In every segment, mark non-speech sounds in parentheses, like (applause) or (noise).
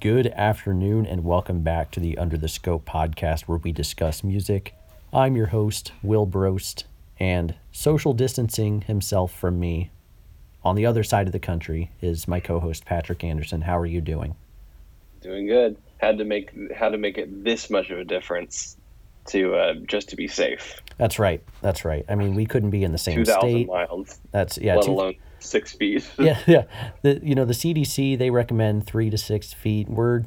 Good afternoon, and welcome back to the Under the Scope podcast where we discuss music. I'm your host, Will Brost, and social distancing himself from me on the other side of the country is my co host, Patrick Anderson. How are you doing? Doing good. Had to make had to make it this much of a difference to uh, just to be safe. That's right. That's right. I mean, we couldn't be in the same Two thousand state. miles, That's yeah. let two- alone six feet. (laughs) yeah, yeah. The you know the CDC they recommend three to six feet. We're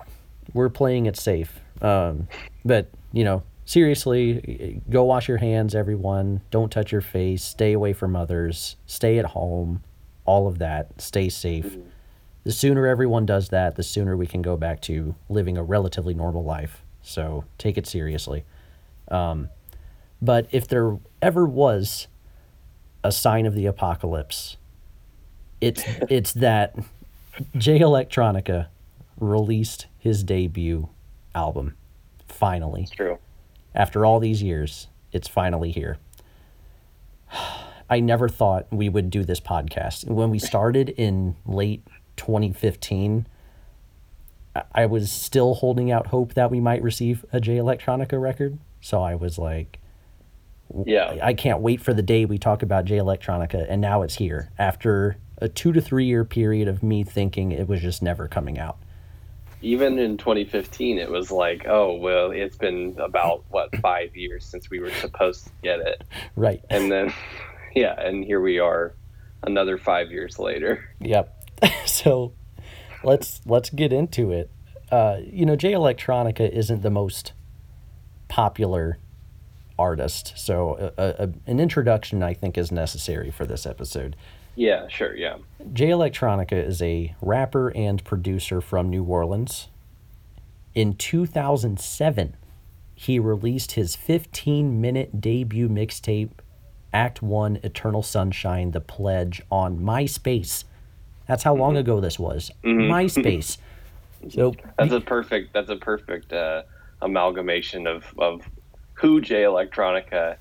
we're playing it safe. Um, but you know seriously, go wash your hands, everyone. Don't touch your face. Stay away from others. Stay at home. All of that. Stay safe. The sooner everyone does that, the sooner we can go back to living a relatively normal life. So take it seriously. Um, but if there ever was a sign of the apocalypse, it's it's that Jay Electronica released his debut album finally. It's true. after all these years it's finally here. (sighs) I never thought we would do this podcast. When we started in late 2015 I- i was still holding out hope that we might receive a Jay Electronica record. So i was like Yeah. I can't wait for the day we talk about Jay Electronica, and now it's here. After a two to three year period of me thinking it was just never coming out. Even in 2015, it was like, oh well, it's been about what five years since we were supposed to get it, Right. and then yeah, and here we are, another five years later. Yep. (laughs) so let's let's get into it. Uh, you know, Jay Electronica isn't the most popular artist, so a, a, an introduction I think is necessary for this episode. Yeah, sure, yeah. Jay Electronica is a rapper and producer from New Orleans. In 2007, he released his 15 minute debut mixtape, Act One Eternal Sunshine The Pledge, on MySpace. That's how long ago this was. MySpace. (laughs) So, That's a perfect. That's a perfect uh, amalgamation of of who Jay Electronica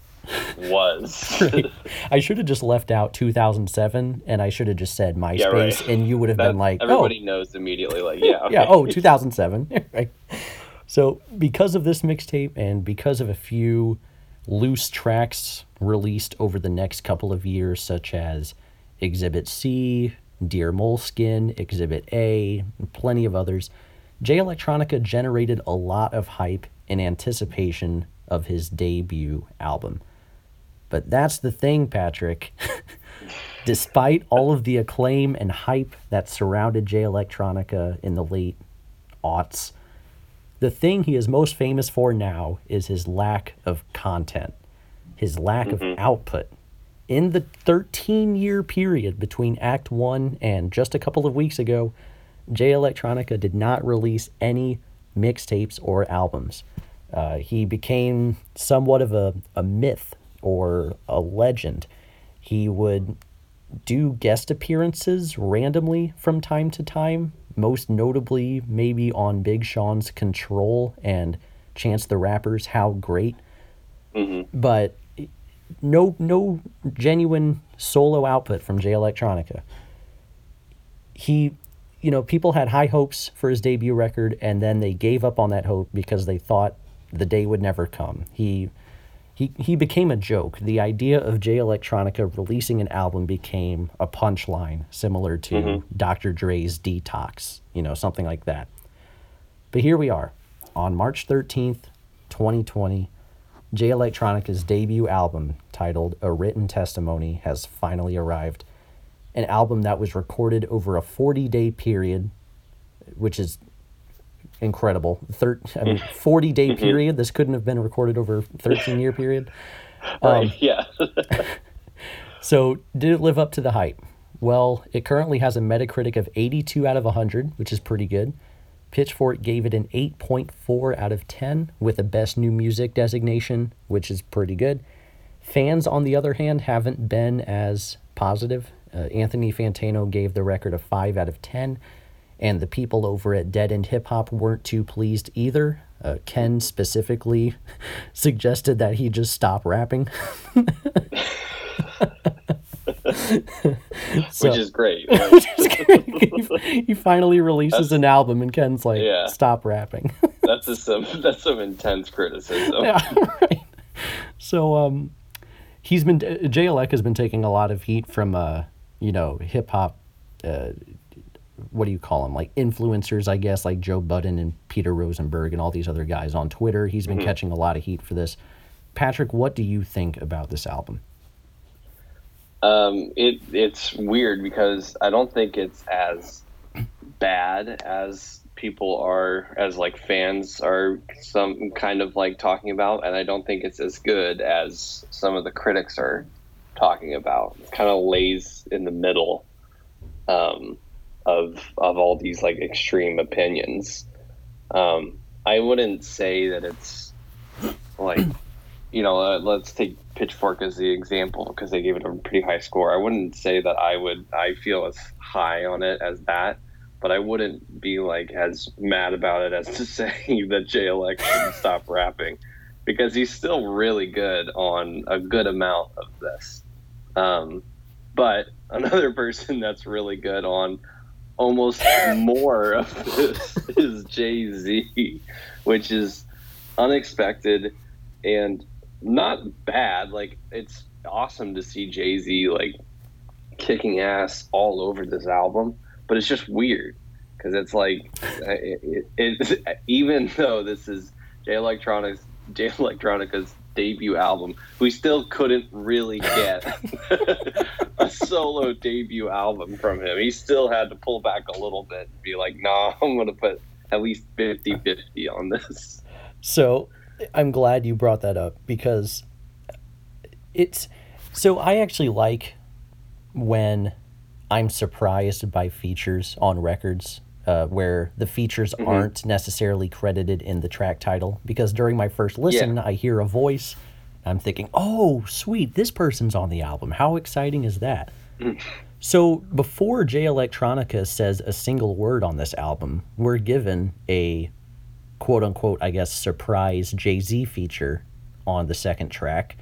was. (laughs) I should have just left out 2007 and I should have just said MySpace, right. and you would have That- been like, oh, everybody knows immediately. Like, yeah, okay. (laughs) yeah, oh, 2007. (laughs) right. So, because of this mixtape and because of a few loose tracks released over the next couple of years, such as Exhibit C, Dear Moleskine, Exhibit A, and plenty of others, Jay Electronica generated a lot of hype in anticipation of his debut album. But that's the thing, Patrick. (laughs) Despite all of the acclaim and hype that surrounded Jay Electronica in the late aughts, the thing he is most famous for now is his lack of content, his lack of output. In the 13 year period between Act 1 and just a couple of weeks ago, Jay Electronica did not release any mixtapes or albums. Uh, he became somewhat of a, a myth or a legend. He would do guest appearances randomly from time to time, most notably maybe on Big Sean's Control and Chance the Rapper's How Great. Mm-hmm. But no no genuine solo output from Jay Electronica. He you know, people had high hopes for his debut record and then they gave up on that hope because they thought the day would never come. He he he became a joke. The idea of Jay Electronica releasing an album became a punchline similar to mm-hmm. Dr. Dre's Detox, you know, something like that. But here we are on March 13th, 2020. Jay Electronica's debut album, titled A Written Testimony, has finally arrived. An album that was recorded over a 40 day period, which is incredible. Thir- I mean, mm-hmm. 40 day mm-hmm. period. This couldn't have been recorded over a 13 year period. (laughs) right, um, yeah. (laughs) (laughs) So, did it live up to the hype? Well, it currently has a Metacritic of 82 out of 100, which is pretty good. Pitchfork gave it an 8.4 out of 10 with a Best New Music designation, which is pretty good. Fans, on the other hand, haven't been as positive. Uh, Anthony Fantano gave the record a 5 out of 10, and the people over at Dead End Hip Hop weren't too pleased either. Uh, Ken specifically (laughs) suggested that he just stop rapping. (laughs) So- which is great. (laughs) Which is great. he, he finally releases an album, and Ken's like, Yeah. "Stop rapping." that's just some that's some intense criticism. yeah, right. So, um, he's been JLX has been taking a lot of heat from, uh, you know, hip hop. Uh, what do you call them? Like influencers, I guess, like Joe Budden and Peter Rosenberg and all these other guys on Twitter. He's been catching a lot of heat for this. Patrick, what do you think about this album? Um, it it's weird because I don't think it's as bad as people are as like fans are some kind of like talking about, and I don't think it's as good as some of the critics are talking about. It kind of lays in the middle um, of of all these like extreme opinions. Um, I wouldn't say that it's like you know, uh, let's take Pitchfork as the example because they gave it a pretty high score. I wouldn't say that I would, I feel as high on it as that, but I wouldn't be like as mad about it as (laughs) to say that JLX should stop rapping because he's still really good on a good amount of this. Um, but another (laughs) person that's really good on almost more of (laughs) this is Jay Z, which is unexpected and not bad. Like it's awesome to see Jay Z like kicking ass all over this album, but it's just weird because it's like it, it, it, even though this is Jay Electronics Jay Electronica's debut album, we still couldn't really get (laughs) (laughs) a solo debut album from him. He still had to pull back a little bit and be like, "Nah, (laughs) I'm gonna put at least 50-50 on this." So I'm glad you brought that up because it's so I actually like when I'm surprised by features on records uh, where the features mm-hmm. aren't necessarily credited in the track title because during my first listen I hear a voice I'm thinking oh sweet this person's on the album how exciting is that mm. so before Jay Electronica says a single word on this album we're given a quote unquote, I guess, surprise Jay Z feature on the second track.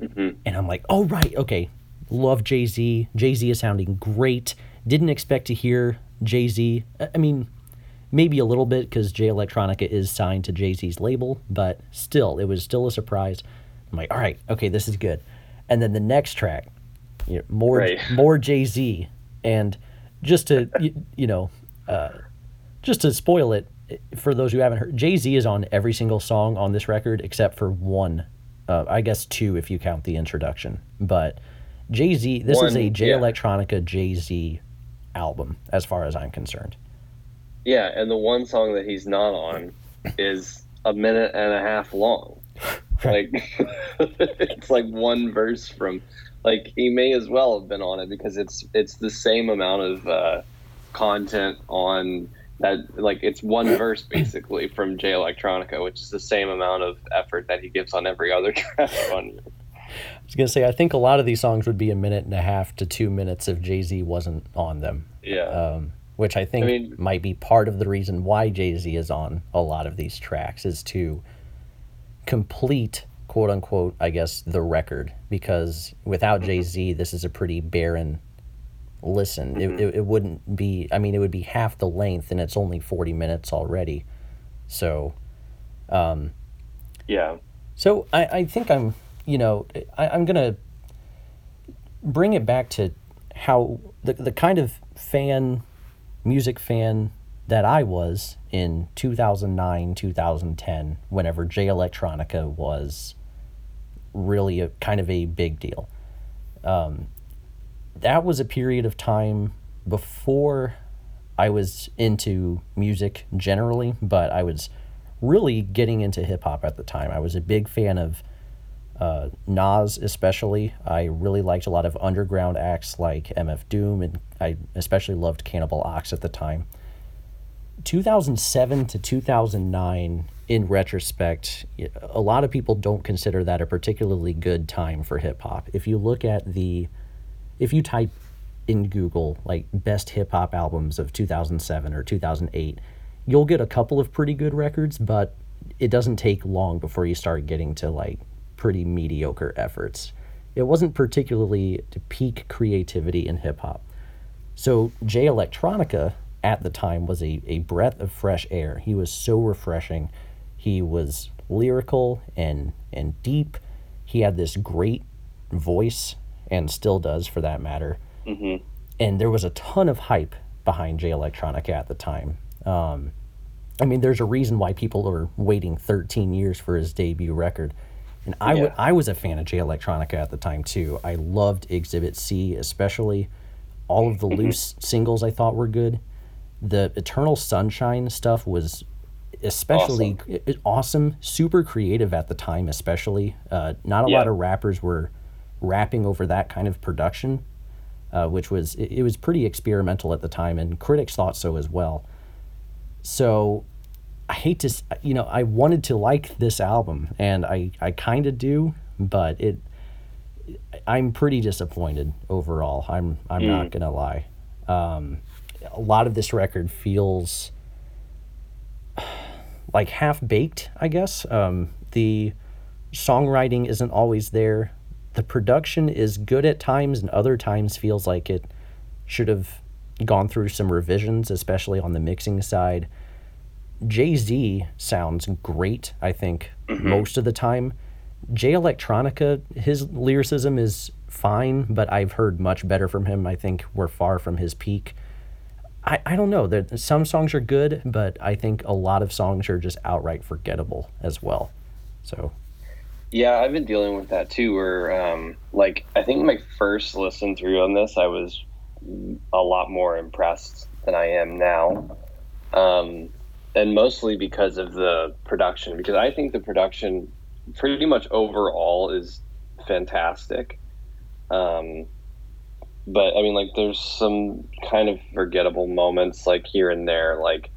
Mm-hmm. And I'm like, oh, right, okay. Love Jay Z. Jay Z is sounding great. Didn't expect to hear Jay Z. I mean, maybe a little bit because Jay Electronica is signed to Jay Z's label, but still, it was still a surprise. I'm like, all right, okay, this is good. And then the next track, you know, more Right. (laughs) more Jay Z, and just to (laughs) you, you know, uh, just to spoil it for those who haven't heard, Jay Z is on every single song on this record except for one. Uh, I guess two if you count the introduction. But Jay Z, this is a Jay yeah. Electronica Jay Z album, as far as I'm concerned. Yeah, and the one song that he's not on is a minute and a half long. (laughs) Like (laughs) it's like one verse from like he may as well have been on it because it's it's the same amount of uh, content on that like it's one verse basically from Jay Electronica, which is the same amount of effort that he gives on every other (laughs) track on was gonna say I think a lot of these songs would be a minute and a half to two minutes if Jay Z wasn't on them. yeah. um, which I think I mean- might be part of the reason why Jay Z is on a lot of these tracks is to complete quote unquote I guess the record because without Jay Z this is a pretty barren listen it, it, it wouldn't be I mean it would be half the length and it's only 40 minutes already so Um, yeah. so I, I think I'm, you know, I, I'm gonna bring it back to how the the kind of fan, music fan that I was in 2009, 2010, whenever Jay Electronica was really a kind of a big deal. Um, that was a period of time before I was into music generally, but I was really getting into hip hop at the time. I was a big fan of uh, Nas, especially. I really liked a lot of underground acts like MF Doom, and I especially loved Cannibal Ox at the time. 2007 to 2009, in retrospect, a lot of people don't consider that a particularly good time for hip hop. If you look at the, if you type in Google like best hip hop albums of 2007 or 2008, you'll get a couple of pretty good records, but it doesn't take long before you start getting to like pretty mediocre efforts. it wasn't particularly to peak creativity in hip hop. So Jay Electronica at the time was a, a breath of fresh air. He was so refreshing. He was lyrical and and deep. He had this great voice and still does for that matter. Mm-hmm. And there was a ton of hype behind Jay Electronica at the time. Um, I mean, there's a reason why people are waiting 13 years for his debut record. And I, w- Yeah. I was a fan of Jay Electronica at the time too. I loved Exhibit C, especially. All of the (laughs) loose singles I thought were good. The Eternal Sunshine stuff was especially awesome, awesome super creative at the time, especially. Uh, not a Yeah. lot of rappers were rapping over that kind of production, uh, which was it, it was pretty experimental at the time, and critics thought so as well. So I hate to, you know, I wanted to like this album, and I, I kind of do, but it, I'm pretty disappointed overall. I'm, I'm not gonna lie. Um, a lot of this record feels like half baked, I guess. Um, the songwriting isn't always there. The production is good at times, and other times feels like it should have gone through some revisions, especially on the mixing side. Jay Z sounds great, I think, most of the time. Jay Electronica, his lyricism is fine, but I've heard much better from him. I think we're far from his peak. I, I don't know. There, some songs are good, but I think a lot of songs are just outright forgettable as well. So, Yeah, I've been dealing with that too. Where, um, like, I think my first listen through on this, I was a lot more impressed than I am now, um, and mostly because of the production. Because I think the production, pretty much overall, is fantastic. Um, but I mean, like, there's some kind of forgettable moments, like here and there, like.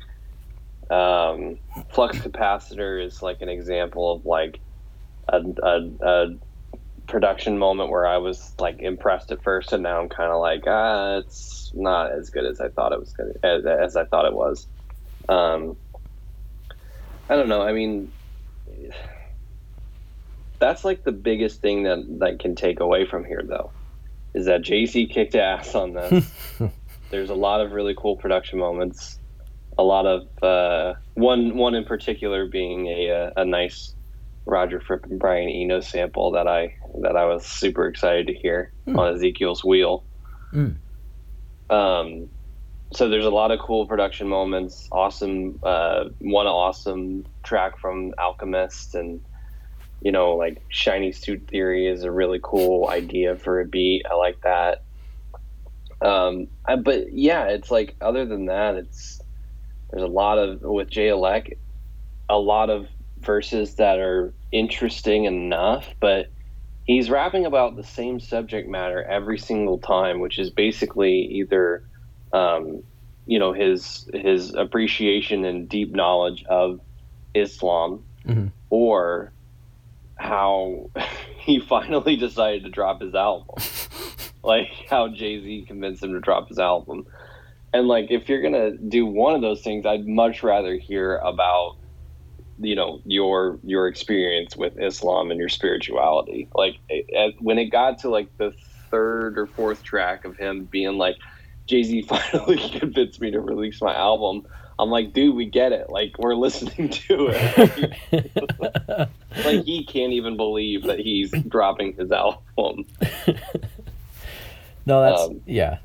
Um, flux capacitor is like an example of like a, a, a production moment where I was like impressed at first, and now I'm kind of like, ah, it's not as good as I thought it was gonna, as, as I thought it was. Um, I don't know. I mean, that's like the biggest thing that that can take away from here, though, is that Jay Z kicked ass on this. (laughs) There's a lot of really cool production moments. A lot of uh, one one in particular being a a, a nice Roger Fripp and Brian Eno sample that I that I was super excited to hear on Ezekiel's wheel. Mm. Um, so there's a lot of cool production moments. Awesome, uh, one awesome track from Alchemist, and you know, like Shiny Suit Theory is a really cool idea for a beat. I like that. Um, I, but yeah, it's like other than that, it's there's a lot of with Jay Elec, a lot of verses that are interesting enough, but he's rapping about the same subject matter every single time, which is basically either, um, you know, his his appreciation and deep knowledge of Islam, Mhm. or how (laughs) he finally decided to drop his album, (laughs) like how Jay Z convinced him to drop his album. And like, if you're gonna do one of those things, I'd much rather hear about you know your your experience with Islam and your spirituality. Like it- when it got to like the third or fourth track of him being like, Jay Z (laughs) finally convinced me to release my album. I'm like, dude, we get it. Like we're listening (laughs) to it. like he can't even believe that he's dropping his album. no, that's Um, yeah.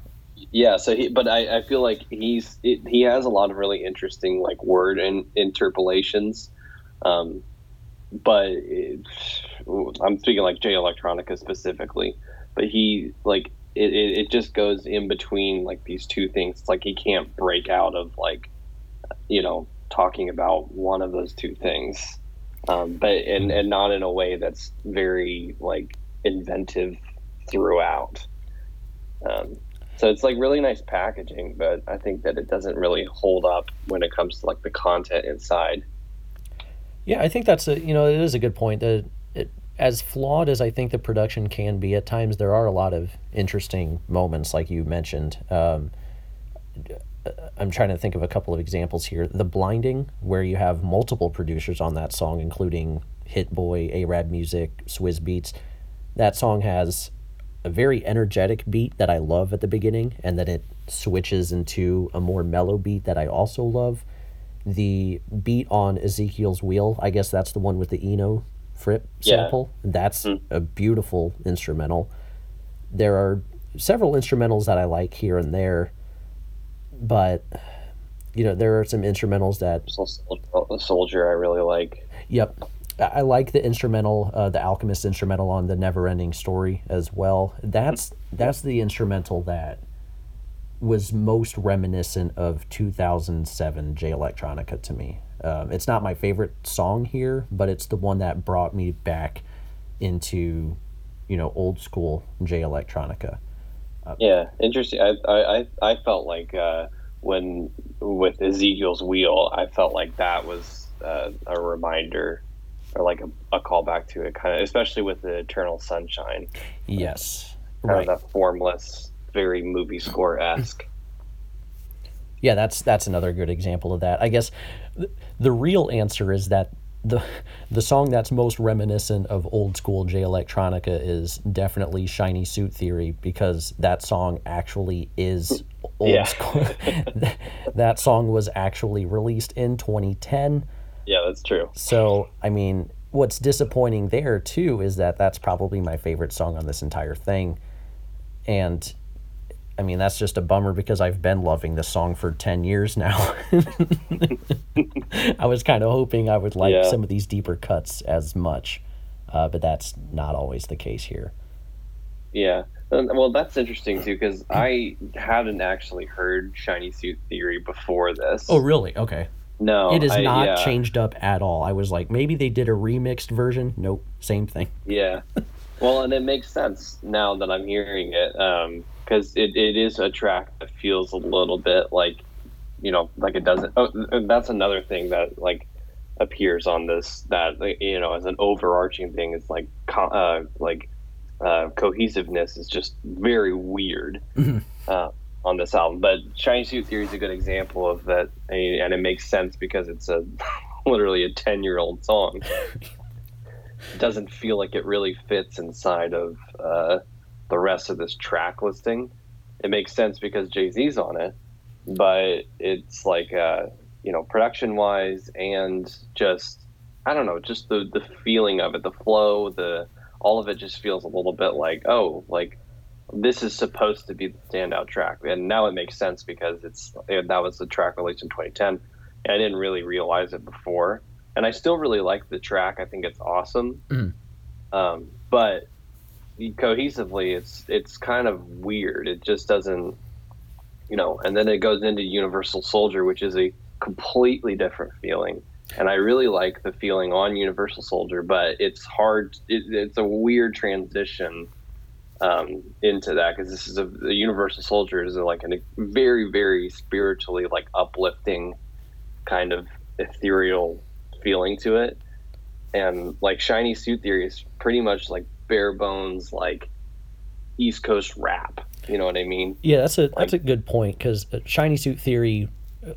Yeah, so he, but I, I feel like he's it, he has a lot of really interesting like word and interpolations, um, but it, I'm speaking like Jay Electronica specifically, but he like it, it, it just goes in between like these two things. It's like he can't break out of like you know talking about one of those two things, um, but and and not in a way that's very like inventive throughout. Um, so it's like really nice packaging, but I think that it doesn't really hold up when it comes to like the content inside. Yeah, I think that's a you know it is a good point. That it, as flawed as I think the production can be at times, there are a lot of interesting moments, like you mentioned. Um, I'm trying to think of a couple of examples here. The Blinding, where you have multiple producers on that song, including Hit Boy, AraabMuzik, Swizz Beatz. that song has a very energetic beat that I love at the beginning, and then it switches into a more mellow beat that I also love. The beat on Ezekiel's Wheel, I guess that's the one with the Eno Fripp Yeah. sample. That's a beautiful instrumental. There are several instrumentals that I like here and there, but you know there are some instrumentals that So Soldier, Soldier I really like. Yep. I like the instrumental, uh, the Alchemist instrumental on the Never Ending Story as well. That's that's the instrumental that was most reminiscent of 2007 Jay Electronica to me. Um, it's not my favorite song here, but it's the one that brought me back into, you know, old school Jay Electronica. Yeah, interesting. I I, I, I felt like uh, when with Ezekiel's wheel, I felt like that was uh, a reminder or like a, a callback to it, kind of, especially with the Eternal Sunshine, Yes. kind Right. of that formless, very movie score esque. Yeah, that's that's another good example of that. I guess th- the real answer is that the the song that's most reminiscent of old school Jay Electronica is definitely Shiny Suit Theory because that song actually is old Yeah. school. (laughs) that song was actually released in 2010. yeah, that's true. So, I mean, what's disappointing there too is that that's probably my favorite song on this entire thing. And I mean, that's just a bummer because I've been loving this song for 10 years now. (laughs) I was kind of hoping I would like Yeah. some of these deeper cuts as much, uh, but that's not always the case here. Yeah. Well, that's interesting too because I hadn't actually heard Shiny Suit Theory before this. Oh, really? Okay. no, it is I- not yeah. changed up at all. I was like, maybe they did a remixed version. Nope, same thing. Yeah. Well, and it makes sense now that I'm hearing it, because it, it is a track that feels a little bit like, you know, like it doesn't. Oh, and that's another thing that like appears on this that you know as an overarching thing is like uh, like uh, cohesiveness is just very weird uh, on this album. But Shiny Suit Theory is a good example of that, and and it makes sense because it's a (laughs) literally a ten year old song (laughs) it doesn't feel like it really fits inside of uh, the rest of this track listing. It makes sense because Jay Z's on it, but it's like uh, you know production wise and just I don't know just the the feeling of it, the flow, the all of it just feels a little bit like oh like this is supposed to be the standout track, and now it makes sense because it's that was the track released in 2010, and I didn't really realize it before and I still really like the track. I think it's awesome. Mhm. Um, but cohesively, it's it's kind of weird. It just doesn't, you know. And then it goes into Universal Soldier, which is a completely different feeling. And I really like the feeling on Universal Soldier, but it's hard. It, it's a weird transition um, into that because this is a Universal Soldier is like a very very spiritually like uplifting kind of ethereal feeling to it. And like Shiny Suit Theory is pretty much like bare bones, like East Coast rap. You know what I mean? Yeah, that's a that's a good point because Shiny Suit Theory uh,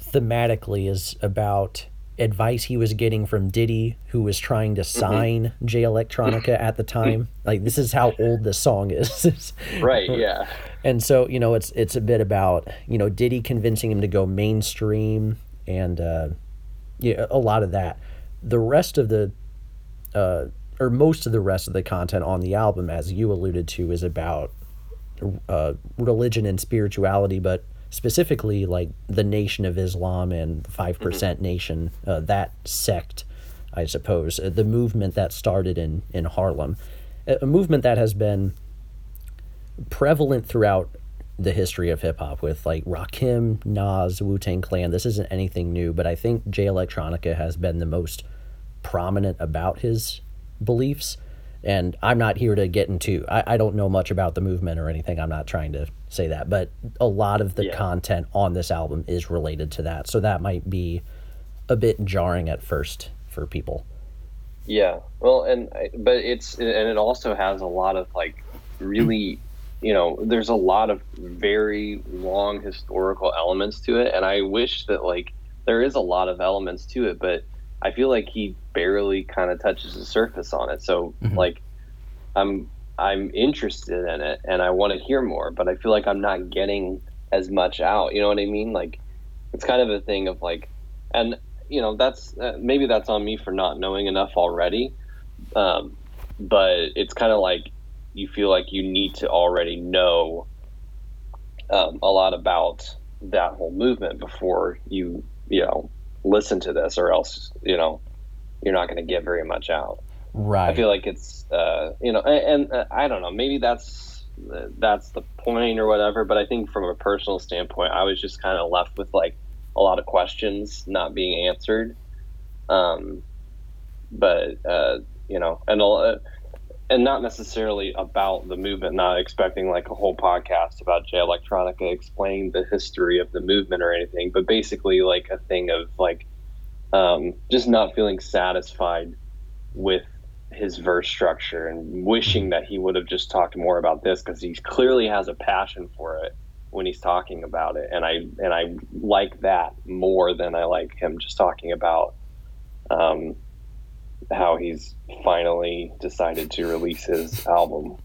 thematically is about advice he was getting from Diddy, who was trying to sign Jay Electronica at the time. (laughs) Like this is how old this song is. (laughs) Right, yeah. and so you know it's it's a bit about you know Diddy convincing him to go mainstream and uh, yeah a lot of that. The rest of the uh, or most of the rest of the content on the album, as you alluded to, is about uh, religion and spirituality, but specifically like the Nation of Islam and 5% Nation, uh, that sect, I suppose, uh, the movement that started in, in Harlem, a a movement that has been prevalent throughout the history of hip hop with like Rakim, Nas, Wu Tang Clan. This isn't anything new, but I think J Electronica has been the most prominent about his beliefs. And I'm not here to get into, I, I don't know much about the movement or anything. I'm not trying to say that, but a lot of the Yeah. content on this album is related to that. So that might be a bit jarring at first for people. Yeah. Well, and but it's and it also has a lot of like really, you know, there's a lot of very long historical elements to it, and I wish that like there is a lot of elements to it, but I feel like he barely kind of touches the surface on it. So Mhm. like I'm I'm interested in it and I want to hear more, but I feel like I'm not getting as much out. You know what I mean? Like it's kind of a thing of like, and you know that's uh, maybe that's on me for not knowing enough already. Um, but it's kind of like you feel like you need to already know um, a lot about that whole movement before you you know listen to this, or else you know you're not going to get very much out. Right. I feel like it's uh, you know, and, and uh, I don't know, maybe that's that's the point or whatever. But I think from a personal standpoint, I was just kind of left with like a lot of questions not being answered. Um, but uh, you know, and a uh, and not necessarily about the movement. Not expecting like a whole podcast about Jay Electronica explaining the history of the movement or anything, but basically like a thing of like um, just not feeling satisfied with his verse structure and wishing that he would have just talked more about this because he clearly has a passion for it when he's talking about it and i and i like that more than i like him just talking about um, how he's finally decided to release his album.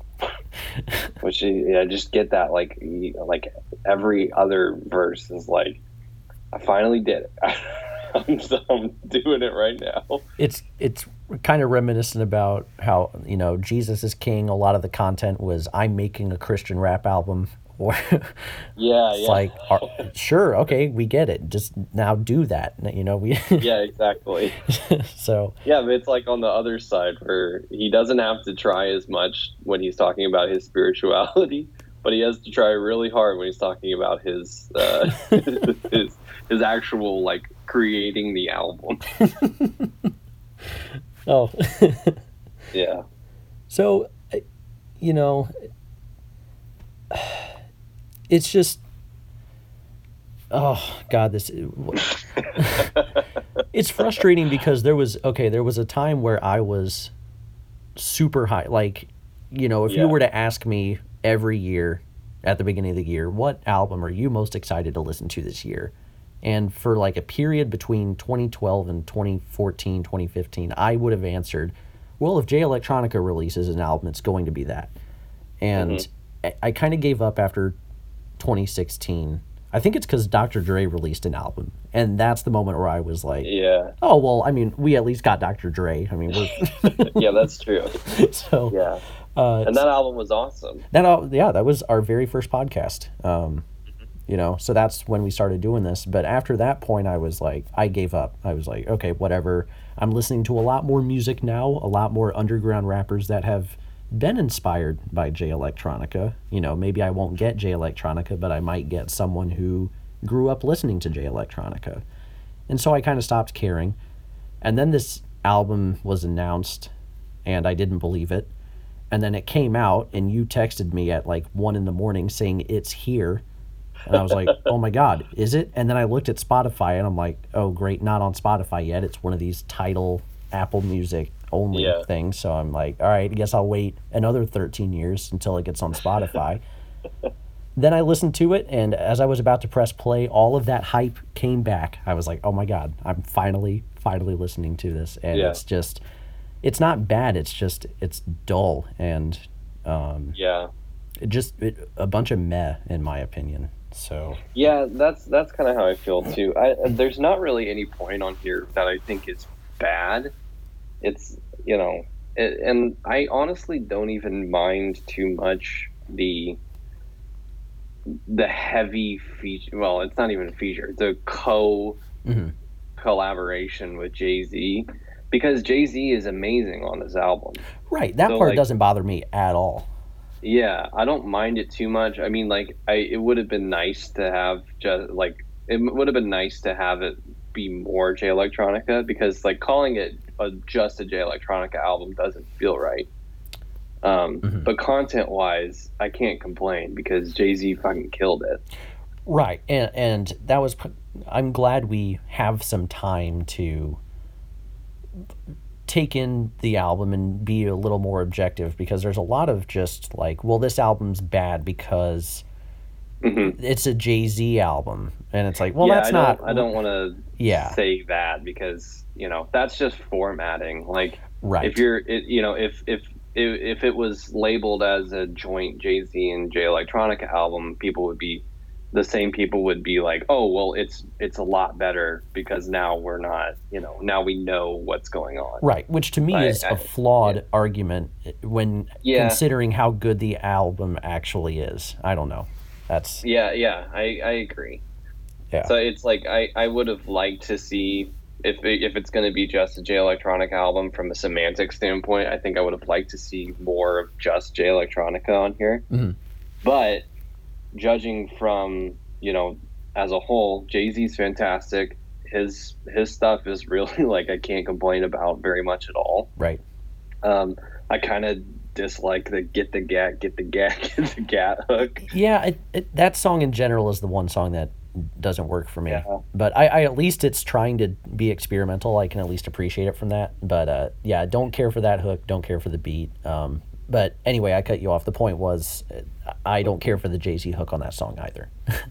Which yeah, I just get that like he, like every other verse is like i finally did it. (laughs) I'm, I'm doing it right now. It's it's kind of reminiscent about how you know Jesus is king. A lot of the content was I'm making a Christian rap album, or yeah, it's yeah. like are, sure, okay, we get it. Just now do that. You know, we (laughs) yeah, exactly. (laughs) so yeah, but it's like on the other side where he doesn't have to try as much when he's talking about his spirituality, but he has to try really hard when he's talking about his uh, (laughs) his his actual like creating the album. oh, yeah. So, you know, it's just oh god this (laughs) it's frustrating because there was okay there was a time where i was super high. Like you know if Yeah. you were to ask me every year at the beginning of the year what album are you most excited to listen to this year? And for like a period between 2012 and 2014 2015 i would have answered well if jay electronica releases an album it's going to be that. And mm-hmm. I, I kind of gave up after 2016 i think it's because dr dre released an album and that's the moment where i was like Yeah. oh well i mean we at least got dr dre i mean we're (laughs) Yeah, that's true. (laughs) so Yeah. uh, And that album was awesome. that all yeah that was our very first podcast um you know so that's when we started doing this but after that point i was like i gave up i was like okay whatever i'm listening to a lot more music now a lot more underground rappers that have been inspired by Jay Electronica. You know, maybe I won't get Jay Electronica, but I might get someone who grew up listening to Jay Electronica. And so I kind of stopped caring. And then this album was announced, and I didn't believe it. And then it came out, and you texted me at like one in the morning saying it's here. And I was like, (laughs) oh my God, is it? And then I looked at Spotify, and I'm like, oh, great, not on Spotify yet. It's one of these title Apple Music only Yeah. things. So I'm like, all right, I guess I'll wait another 13 years until it gets on Spotify. (laughs) then I listened to it, and as I was about to press play, all of that hype came back. I was like, oh my God, I'm finally, finally listening to this. And Yeah. it's just, it's not bad. It's just, it's dull and um, Yeah. it just it, a bunch of meh, in my opinion. So, Yeah, that's that's kind of how I feel too. I, there's not really any point on here that I think is bad. It's you know, it, and I honestly don't even mind too much the the heavy feature. Well, it's not even a feature. It's a co mhm. collaboration with Jay Z because Jay Z is amazing on this album. right. That So, part like- doesn't bother me at all. Yeah, I don't mind it too much. I mean, like, I it would have been nice to have just like it would have been nice to have it be more Jay Electronica because like calling it a, just a Jay Electronica album doesn't feel right. Um, Mhm. But content wise, I can't complain because Jay Z fucking killed it. Right, and and that was. I'm glad we have some time to take in the album and be a little more objective because there's a lot of just like, well, this album's bad because hmm it's a Jay Z album, and it's like, well, yeah, that's I not. I don't want to Yeah, say that because you know that's just formatting. Like right. if you're it, you know if if if, it was labeled as a joint Jay Z and Jay Electronica album, people would be the same people would be like, "Oh, well, it's it's a lot better because now we're not, you know, now we know what's going on." Right, which to me I- is I- a flawed yeah. argument when Yeah. considering how good the album actually is. I don't know. That's Yeah, yeah, I, I agree. Yeah. So it's like I, I would have liked to see if if it's going to be just a Jay Electronica album from a semantic standpoint. I think I would have liked to see more of just Jay Electronica on here. Mhm. But judging from you know as a whole, Jay Z's fantastic. His his stuff is really (laughs) like I can't complain about very much at all. right. Um, I kind of dislike the get the gat, get the gat, (laughs) get the gat hook. Yeah, it, it, that song in general is the one song that doesn't work for me. Yeah. But I, I at least it's trying to be experimental. I can at least appreciate it from that. But uh, yeah, don't care for that hook. Don't care for the beat. Um, but anyway, I cut you off. The point was, I don't care for the Jay Z hook on that song either. (laughs)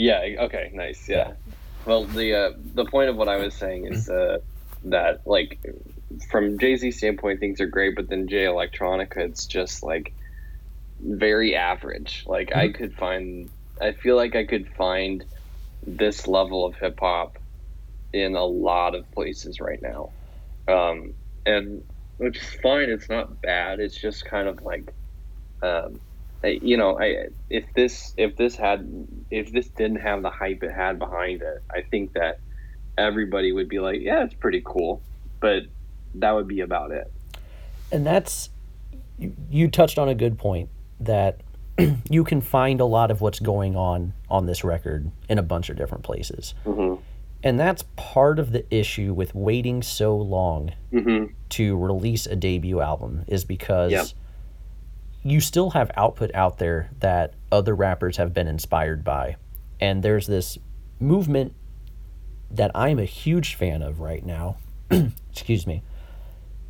Yeah. Okay. Nice. Yeah. Well, the uh, the point of what I was saying is uh, that like from Jay Z standpoint, things are great, but then Jay Electronica, it's just like very average. Like I could find, I feel like I could find this level of hip hop in a lot of places right now, um, and which is fine. It's not bad. It's just kind of like. Um, I- you know, I if this if this had if this didn't have the hype it had behind it, I think that everybody would be like, yeah, it's pretty cool, but that would be about it. and that's you, you touched on a good point that (clears throat) you can find a lot of what's going on on this record in a bunch of different places Mm-hmm. and that's part of the issue with waiting so long Mm-hmm. to release a debut album is because Yeah. you still have output out there that other rappers have been inspired by and there's this movement that I'm a huge fan of right now (clears throat) excuse me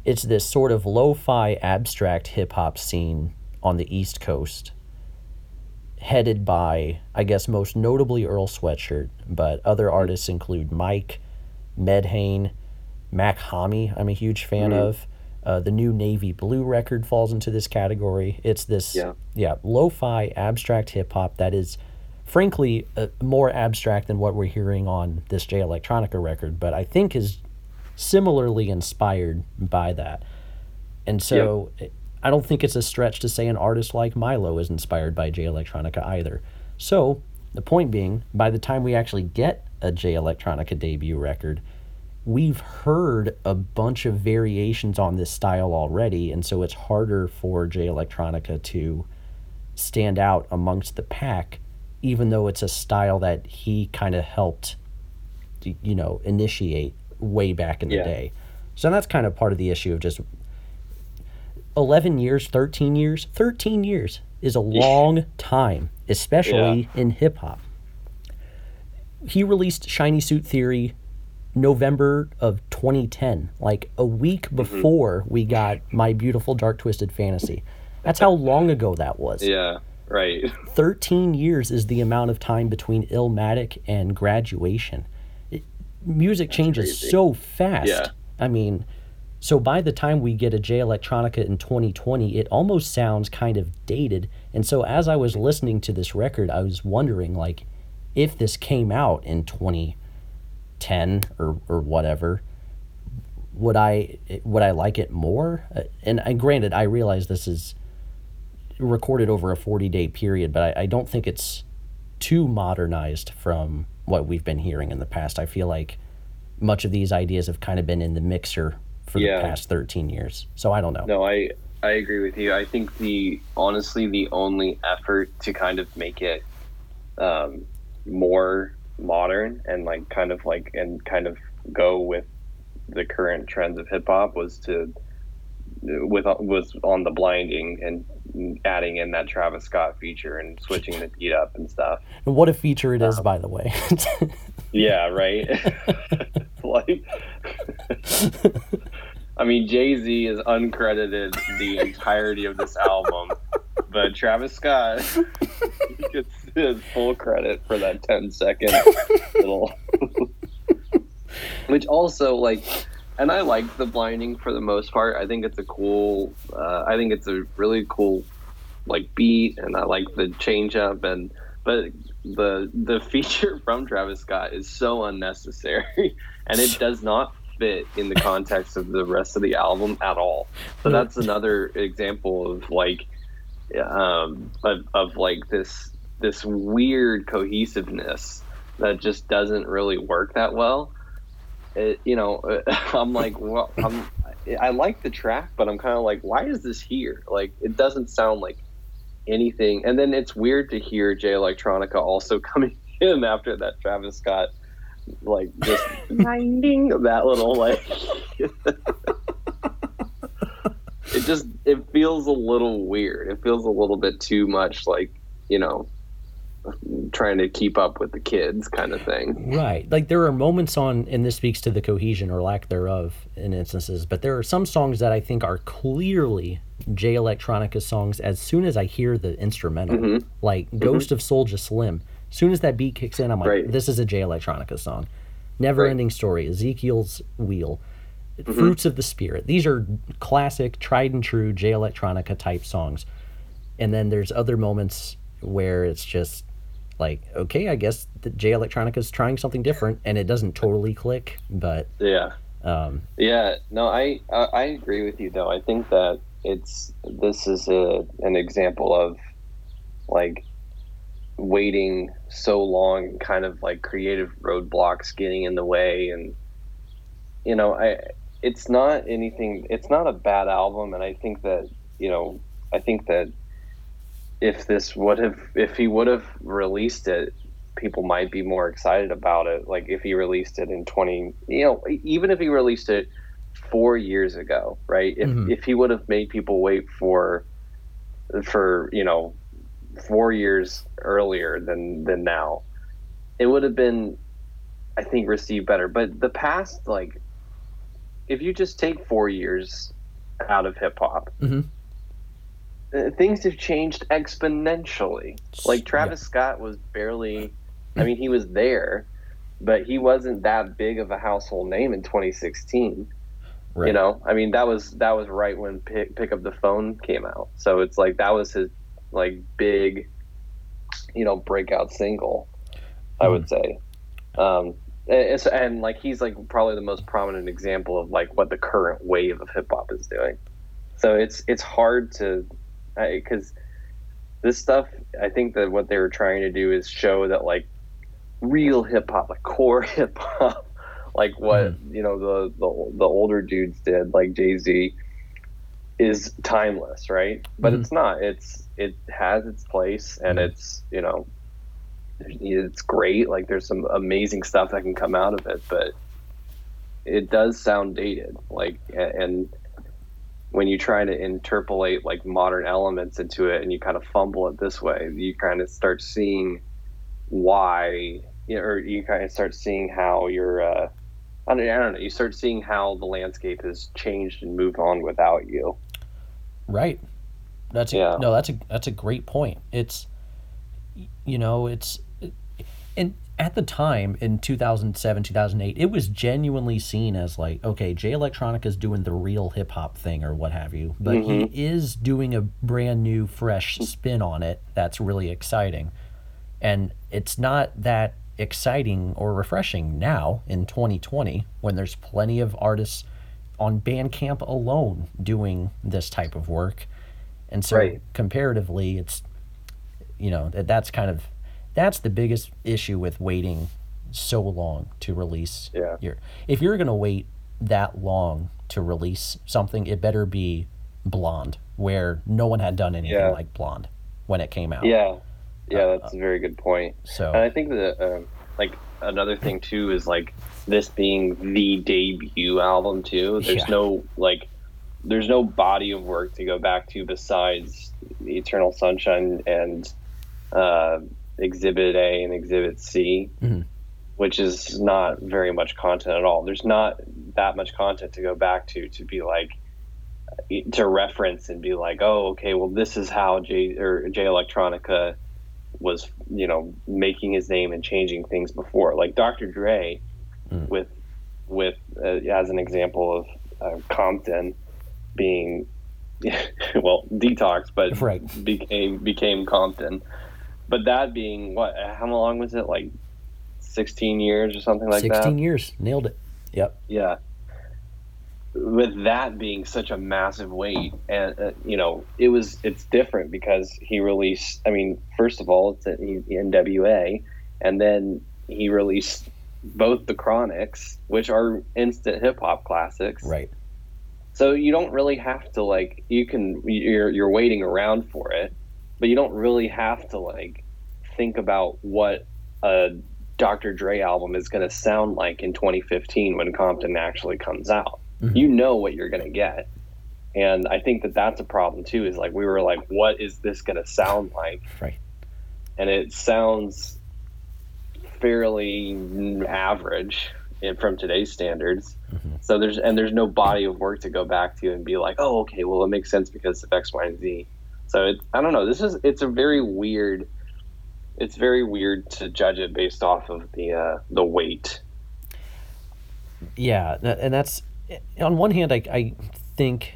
it's this sort of lo-fi abstract hip hop scene on the East Coast, headed by, I guess, most notably Earl Sweatshirt, but other artists include Mike, Medhane, Mach-Hommy. I'm a huge fan of. Uh, the new Navy Blue record falls into this category. It's this, Yeah. yeah, lo-fi abstract hip hop that is, frankly, uh, more abstract than what we're hearing on this Jay Electronica record, but I think is similarly inspired by that. And so I don't think it's a stretch to say an artist like Milo is inspired by Jay Electronica either. So the point being, by the time we actually get a Jay Electronica debut record, we've heard a bunch of variations on this style already, and so it's harder for Jay Electronica to stand out amongst the pack, even though it's a style that he kind of helped, you know, initiate way back in the Yeah. day. So that's kind of part of the issue of just 11 years, 13 years. 13 years is a long time, especially in hip hop. He released Shiny Suit Theory November of 2010, like a week mm-hmm. before we got My Beautiful Dark Twisted Fantasy. That's how long ago that was. Yeah. Right. (laughs) 13 years is the amount of time between Illmatic and graduation. Music changes crazy. so fast. Yeah. I mean, so by the time we get a Jay Electronica in 2020, it almost sounds kind of dated. And so as I was listening to this record, I was wondering like if this came out in 2010 or or whatever, would I would I like it more? Uh, And, and granted, I realize this is recorded over a 40 day period, but I, I don't think it's too modernized from what we've been hearing in the past. I feel like much of these ideas have kind of been in the mixer for Yeah. the past 13 years. So I don't know. No, I I agree with you. I think the honestly the only effort to kind of make it um, more modern and like kind of like and kind of go with the current trends of hip hop was to with was on the blinding and adding in that Travis Scott feature and switching the beat up and stuff. And what a feature it is, um, by the way. (laughs) Yeah, right. (laughs) like, I mean, Jay Z is uncredited the entirety of this album, but Travis Scott gets his full credit for that 10 second little. (laughs) Which also, like, and I like the blinding for the most part. I think it's a cool. Uh, I think it's a really cool, like beat, and I like the change up and but the the (laughs) feature from Travis Scott is so unnecessary, (laughs) and it does not fit in the context of the rest of the album at all. So that's another example of like, um, of, of like this this weird cohesiveness that just doesn't really work that well. It, you know, uh, (laughs) I'm like, well, I'm, I like the track, but I'm kind of like, why is this here? Like, it doesn't sound like anything. And then it's weird to hear Jay Electronica also (laughs) coming in after that Travis Scott, like just (laughs) grinding that little like. it just it feels a little weird. It feels a little bit too much like you know trying to keep up with the kids kind of thing. Right. Like there are moments on, and this speaks to the cohesion or lack thereof in instances, but there are some songs that I think are clearly Jay Electronica songs as soon as I hear the instrumental. Mhm. Like Ghost of Soulja Slim. As soon as that beat kicks in, I'm like, Right. this is a Jay Electronica song. Never Ending Story, Ezekiel's Wheel, Mm-hmm. Fruits of the Spirit. These are classic, tried and true Jay Electronica type songs. And then there's other moments where it's just like, okay, I guess that Jay Electronica is trying something different, and it doesn't totally click. But Yeah. um, Yeah, no, I I I agree with you though. I think that it's this is a an example of like waiting so long, kind of like creative roadblocks getting in the way, and you know, I it's not anything. It's not a bad album, and I think that you know, I think that if this would have if he would have released it people might be more excited about it like if he released it in 20 you know even if he released it four years ago right if, Mhm. if he would have made people wait for for you know four years earlier than than now it would have been i think received better but the past like if you just take four years out of hip-hop Mhm. uh, Uh, things have changed exponentially. Like Travis Scott was barely I mm. mean he was there but he wasn't that big of a household name in 2016 right. you know I mean that was that was right when pick, pick up the phone came out. So it's like that was his like big you know breakout single I would mm. say. Um it's, and like he's like probably the most prominent example of like what the current wave of hip hop is doing. So it's it's hard to because this stuff i think that what they were trying to do is show that like real hip hop like core (laughs) hip hop like what you know the, the the older dudes did like Jay Z is timeless right but Mhm. it's not it's it has its place and Mhm. it's you know it's great like there's some amazing stuff that can come out of it but it does sound dated like and when you try to interpolate like modern elements into it and you kind of fumble it this way you kind of start seeing why you know, or you kind of start seeing how your uh I don't, I don't know you start seeing how the landscape has changed and moved on without you Right. That's a, Yeah. no. That's a that's a great point. It's you know it's and at the time in 2007 2008 it was genuinely seen as like okay Jay Electronica is doing the real hip hop thing or what have you but he mm-hmm. is doing a brand new fresh spin on it that's really exciting and it's not that exciting or refreshing now in 2020 when there's plenty of artists on Bandcamp alone doing this type of work. And so Right. comparatively it's you know, that that's kind of that's the biggest issue with waiting so long to release Yeah. your if you're going to wait that long to release something, it better be Blonde where no one had done anything Yeah. like Blonde when it came out. yeah yeah that's a very good point So And I think that um, like another thing too is like this being the debut album too. There's Yeah. no like there's no body of work to go back to besides Eternal Sunshine and uh, Exhibit A and Exhibit C, Mhm. which is not very much content at all. There's not that much content to go back to to be like to reference and be like, oh, okay, well, this is how J or Jay Electronica was, you know, making his name and changing things before. Like Dr. Dre Mm. with with uh, as an example of uh, Compton being (laughs) well detox, but Right. became became Compton. But that being what? How long was it? Like sixteen years or something like 16 that. years. Nailed it. Yep. Yeah. With that being such a massive weight, and uh, you know, it was it's different because he released. I mean, first of all, it's in NWA, and then he released both the Chronics, which are instant hip hop classics. Right. So you don't really have to like you can you're you're waiting around for it, but you don't really have to like think about what a Dr. Dre album is going to sound like in 2015 when Compton actually comes out. Mhm. You know what you're going to get. And I think that that's a problem too is like we were like what is this going to sound like? Right. And it sounds fairly average in- from today's standards. Mhm. So there's and there's no body of work to go back to and be like, oh, okay, well, it makes sense because of X, Y, and Z. So it, I don't know. This is it's a very weird. It's very weird to judge it based off of the uh, the weight. Yeah, and that's on one hand, I, I think,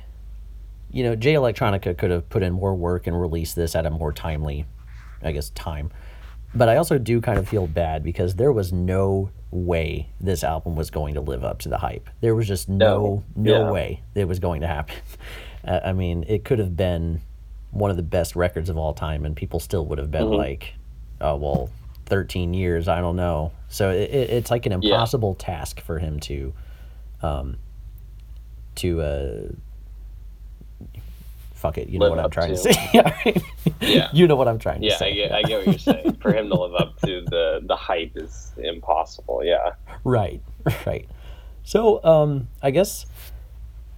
you know, Jay Electronica could have put in more work and released this at a more timely, I guess, time. But I also do kind of feel bad because there was no way this album was going to live up to the hype. There was just no no, Yeah. way it was going to happen. (laughs) Uh, I mean, it could have been one of the best records of all time, and people still would have been Mhm. like, "Oh well, 13 years, I don't know." So it, it, it's like an Yeah. impossible task for him to, um, to uh, fuck it. You know what I'm trying to, say. (laughs) yeah, (laughs) you know what I'm trying to say. I get, I get what you're (laughs) saying. For him to live up to the the hype is impossible. Yeah. Right, right. So, um, I guess,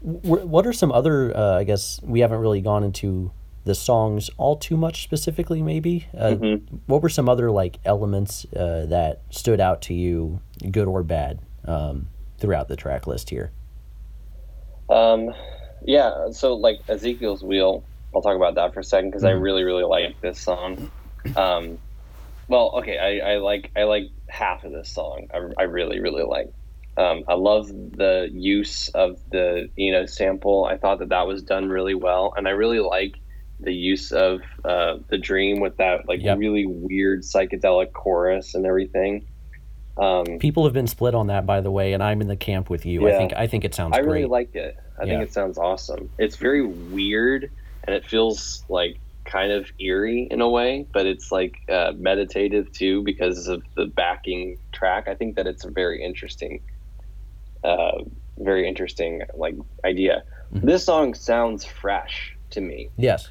wh- what are some other? Uh, I guess we haven't really gone into the songs all too much specifically. Maybe. Uh, Mhm. What were some other like elements uh, that stood out to you, good or bad, um, throughout the track list here? Um, yeah. So like Ezekiel's Wheel, I'll talk about that for a second because I Mhm. really really like this song. Um, well, okay, I, I like I like half of this song. I, I really really like. Um, I love the use of the Eno sample. I thought that that was done really well, and I really like the use of uh, The-Dream with that like Yep. really weird psychedelic chorus and everything. Um, People have been split on that, by the way, and I'm in the camp with you. I think I think it sounds I great. really like it. I Yeah. think it sounds awesome. It's very weird and it feels like kind of eerie in a way, but it's like uh, meditative too because of the backing track. I think that it's a very interesting, uh, very interesting like idea. Mhm. This song sounds fresh to me. yes.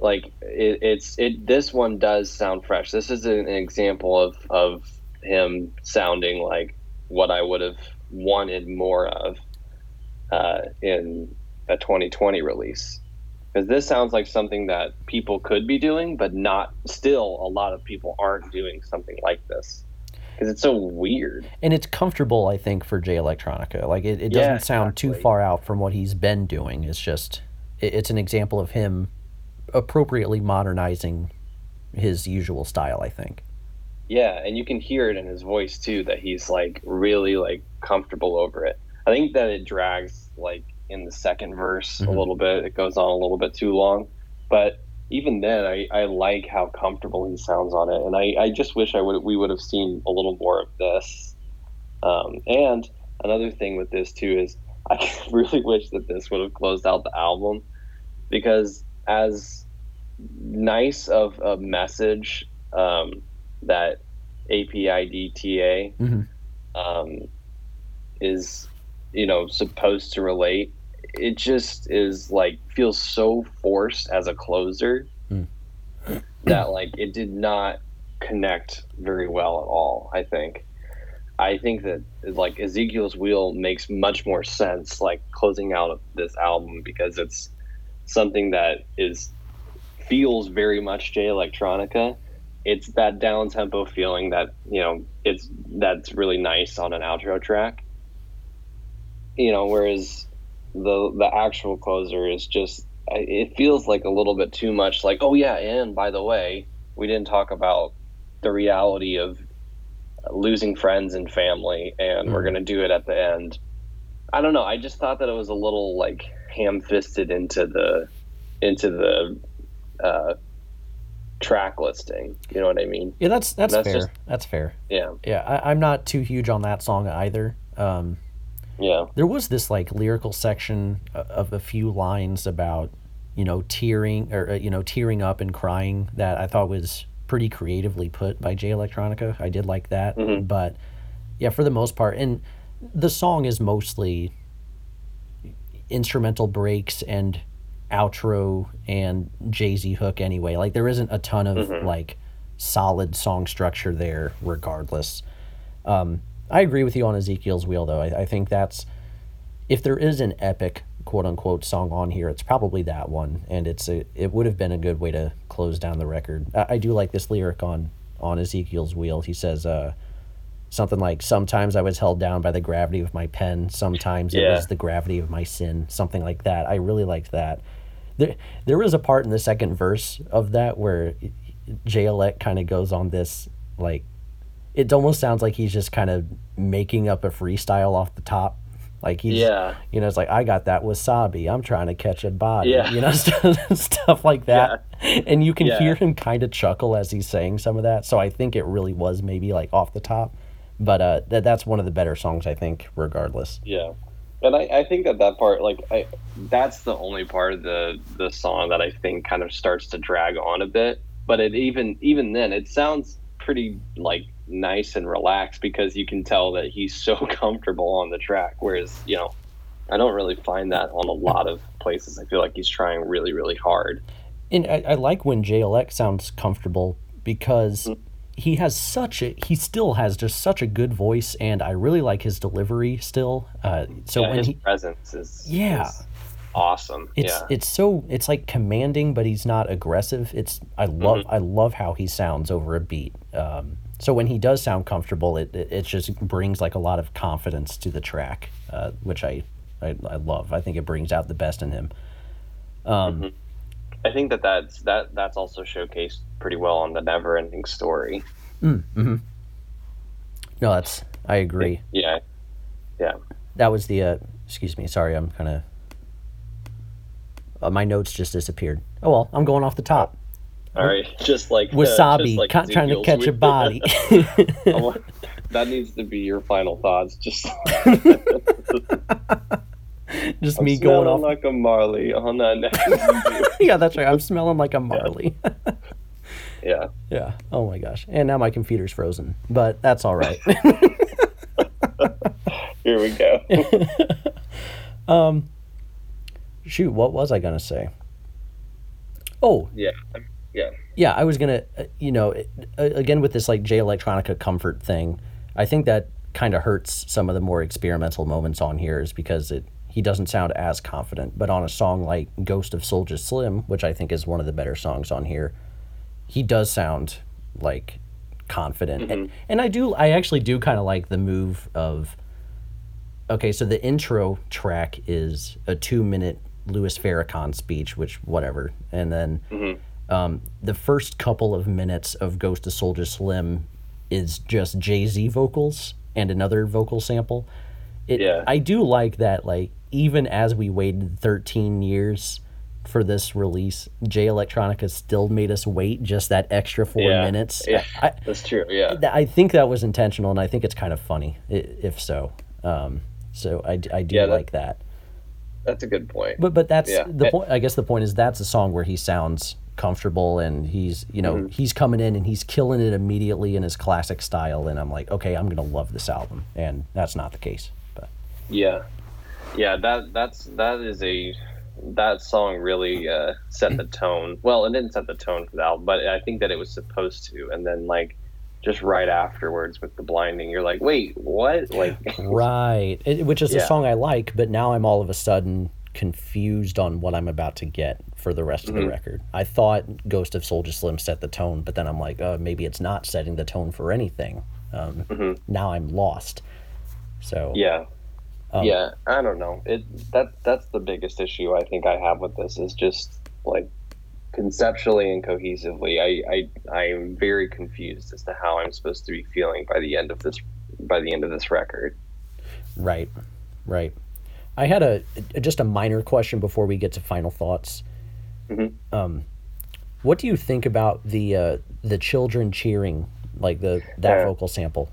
Like it, it's it. This one does sound fresh. This is an, an example of of him sounding like what I would have wanted more of uh, in a 2020 release. Because this sounds like something that people could be doing, but not still. A lot of people aren't doing something like this because it's so weird. And it's comfortable, I think, for Jay Electronica. Like it, it doesn't Yeah, sound too far out from what he's been doing. It's just it, it's an example of him appropriately modernizing his usual style, I think. Yeah, and you can hear it in his voice too that he's like really like comfortable over it. I think that it drags like in the second verse Mhm. a little bit. It goes on a little bit too long, but even then, I, I like how comfortable he sounds on it, and I, I just wish I would we would have seen a little more of this. Um, and another thing with this too is (laughs) I really wish that this would have closed out the album because as nice of a message um, that APIDTA Mhm. um, is, you know, supposed to relate. It just is like feels so forced as a closer Mm. (clears throat) that like it did not connect very well at all. I think. I think that like Ezekiel's Wheel makes much more sense, like closing out of this album because it's something that is feels very much Jay Electronica. It's that down tempo feeling that you know it's that's really nice on an outro track. You know, whereas the the actual closer is just it feels like a little bit too much. Like, oh yeah, and by the way, we didn't talk about the reality of losing friends and family, and we're Mhm. gonna do it at the end. I don't know. I just thought that it was a little like ham-fisted into the into the uh, track listing. You know what I mean? Yeah, that's that's, That's fair. just- That's fair. Yeah, Yeah, I, I'm not too huge on that song either. Um, yeah, there was this like lyrical section of a few lines about you know tearing or uh, you know tearing up and crying that I thought was pretty creatively put by Jay Electronica. I did like that, Mhm. but yeah, for the most part, and the song is mostly instrumental breaks and outro and Jay Z hook anyway. Like there isn't a ton of Mhm. like solid song structure there, regardless. Um, I agree with you on Ezekiel's Wheel, though. I, I think that's if there is an epic quote unquote song on here, it's probably that one, and it's a it would have been a good way to close down the record. I, I do like this lyric on on Ezekiel's Wheel. He says uh, something like, "Sometimes I was held down by the gravity of my pen. Sometimes it was the gravity of my sin." Something like that. I really liked that. There there is a part in the second verse of that where Jay Elec kind of goes on this like it almost sounds like he's just kind of making up a freestyle off the top. Like he's, yeah, you know, it's like I got that wasabi. I'm trying to catch a body. Yeah. You know, (laughs) stuff, like that. And you can Yeah. hear him kind of chuckle as he's saying some of that. So I think it really was maybe like off the top. But uh, that that's one of the better songs I think, regardless. yeah. And I, I think that that part, like, I, that's the only part of the the song that I think kind of starts to drag on a bit. But it even even then, it sounds pretty like nice and relaxed because you can tell that he's so (laughs) comfortable on the track. Whereas, you know, I don't really find that on a lot of places. I feel like he's trying really, really hard. And I, I like when JLX sounds comfortable because Mm. He has such a he still has just such a good voice and I really like his delivery still. Uh, so yeah, when his he presence is Yeah. is awesome. it's yeah, it's so it's like commanding but he's not aggressive. It's I love Mm-hmm. I love how he sounds over a beat. Um, so when he does sound comfortable, it, it it just brings like a lot of confidence to the track, uh, which I, I I love. I think it brings out the best in him. Um, Mhm. I think that that's that that's also showcased pretty well on the Never Ending Story. mm, hmm No, that's I agree. Yeah, yeah. That was the. Uh, excuse me. Sorry, I'm kind of. Uh, my notes just disappeared. Oh well, I'm going off the top. all right, (laughs) just like uh, Wasabi, just like trying to catch a body. (laughs) (laughs) that needs to be your final thoughts. Just (laughs) just I'm me going off. like a Marley on that (laughs) yeah, that's right. I'm smelling like a Marley. yeah, yeah. Oh my gosh. And now my computer's frozen, but that's all right. (laughs) here we go. um, shoot, what was I gonna say? Oh, yeah, yeah, yeah, I was gonna, uh, you know, uh, again with this like Jay Electronica comfort thing, I think that kind of hurts some of the more experimental moments on here is because it he doesn't sound as confident. But on a song like Ghost of Soulja Slim, which I think is one of the better songs on here, he does sound like confident, and, and I do, I actually do kind of like the move of. Okay, so the intro track is a two-minute Louis Farrakhan speech, which whatever, and then Mhm. um, the first couple of minutes of Ghost of Soulja Slim is just Jay Z vocals and another vocal sample. It, Yeah. I do like that. Like even as we waited 13 years for this release, Jay Electronica still made us wait just that extra four Yeah. minutes. Yeah. I, that's true. Yeah, I think that was intentional, and I think it's kind of funny, if so. Um, so I do Yeah, that- like that. that's a good point. But but that's Yeah. the point. I guess the point is that's a song where he sounds comfortable and he's you know Mm-hmm. he's coming in and he's killing it immediately in his classic style, and I'm like, okay, I'm gonna love this album, and that's not the case. Yeah, yeah. That that's that is a that song really uh, set the tone. Well, it didn't set the tone for the album, but I think that it was supposed to. And then like just right afterwards with the blinding, you're like, wait, what? Like, (laughs) right, it, which is a song I like, but now I'm all of a sudden confused on what I'm about to get for the rest of the Mhm. record. I thought Ghost of Soulja Slim set the tone, but then I'm like, uh, maybe it's not setting the tone for anything. Um, Mhm. Now I'm lost. So yeah, um, yeah. I don't know. It that that's the biggest issue I think I have with this is just like conceptually and cohesively, I, I I am very confused as to how I'm supposed to be feeling by the end of this by the end of this record. Right, right. I had a just a minor question before we get to final thoughts. Mhm. Um, what do you think about the uh, the children cheering, like the that vocal sample?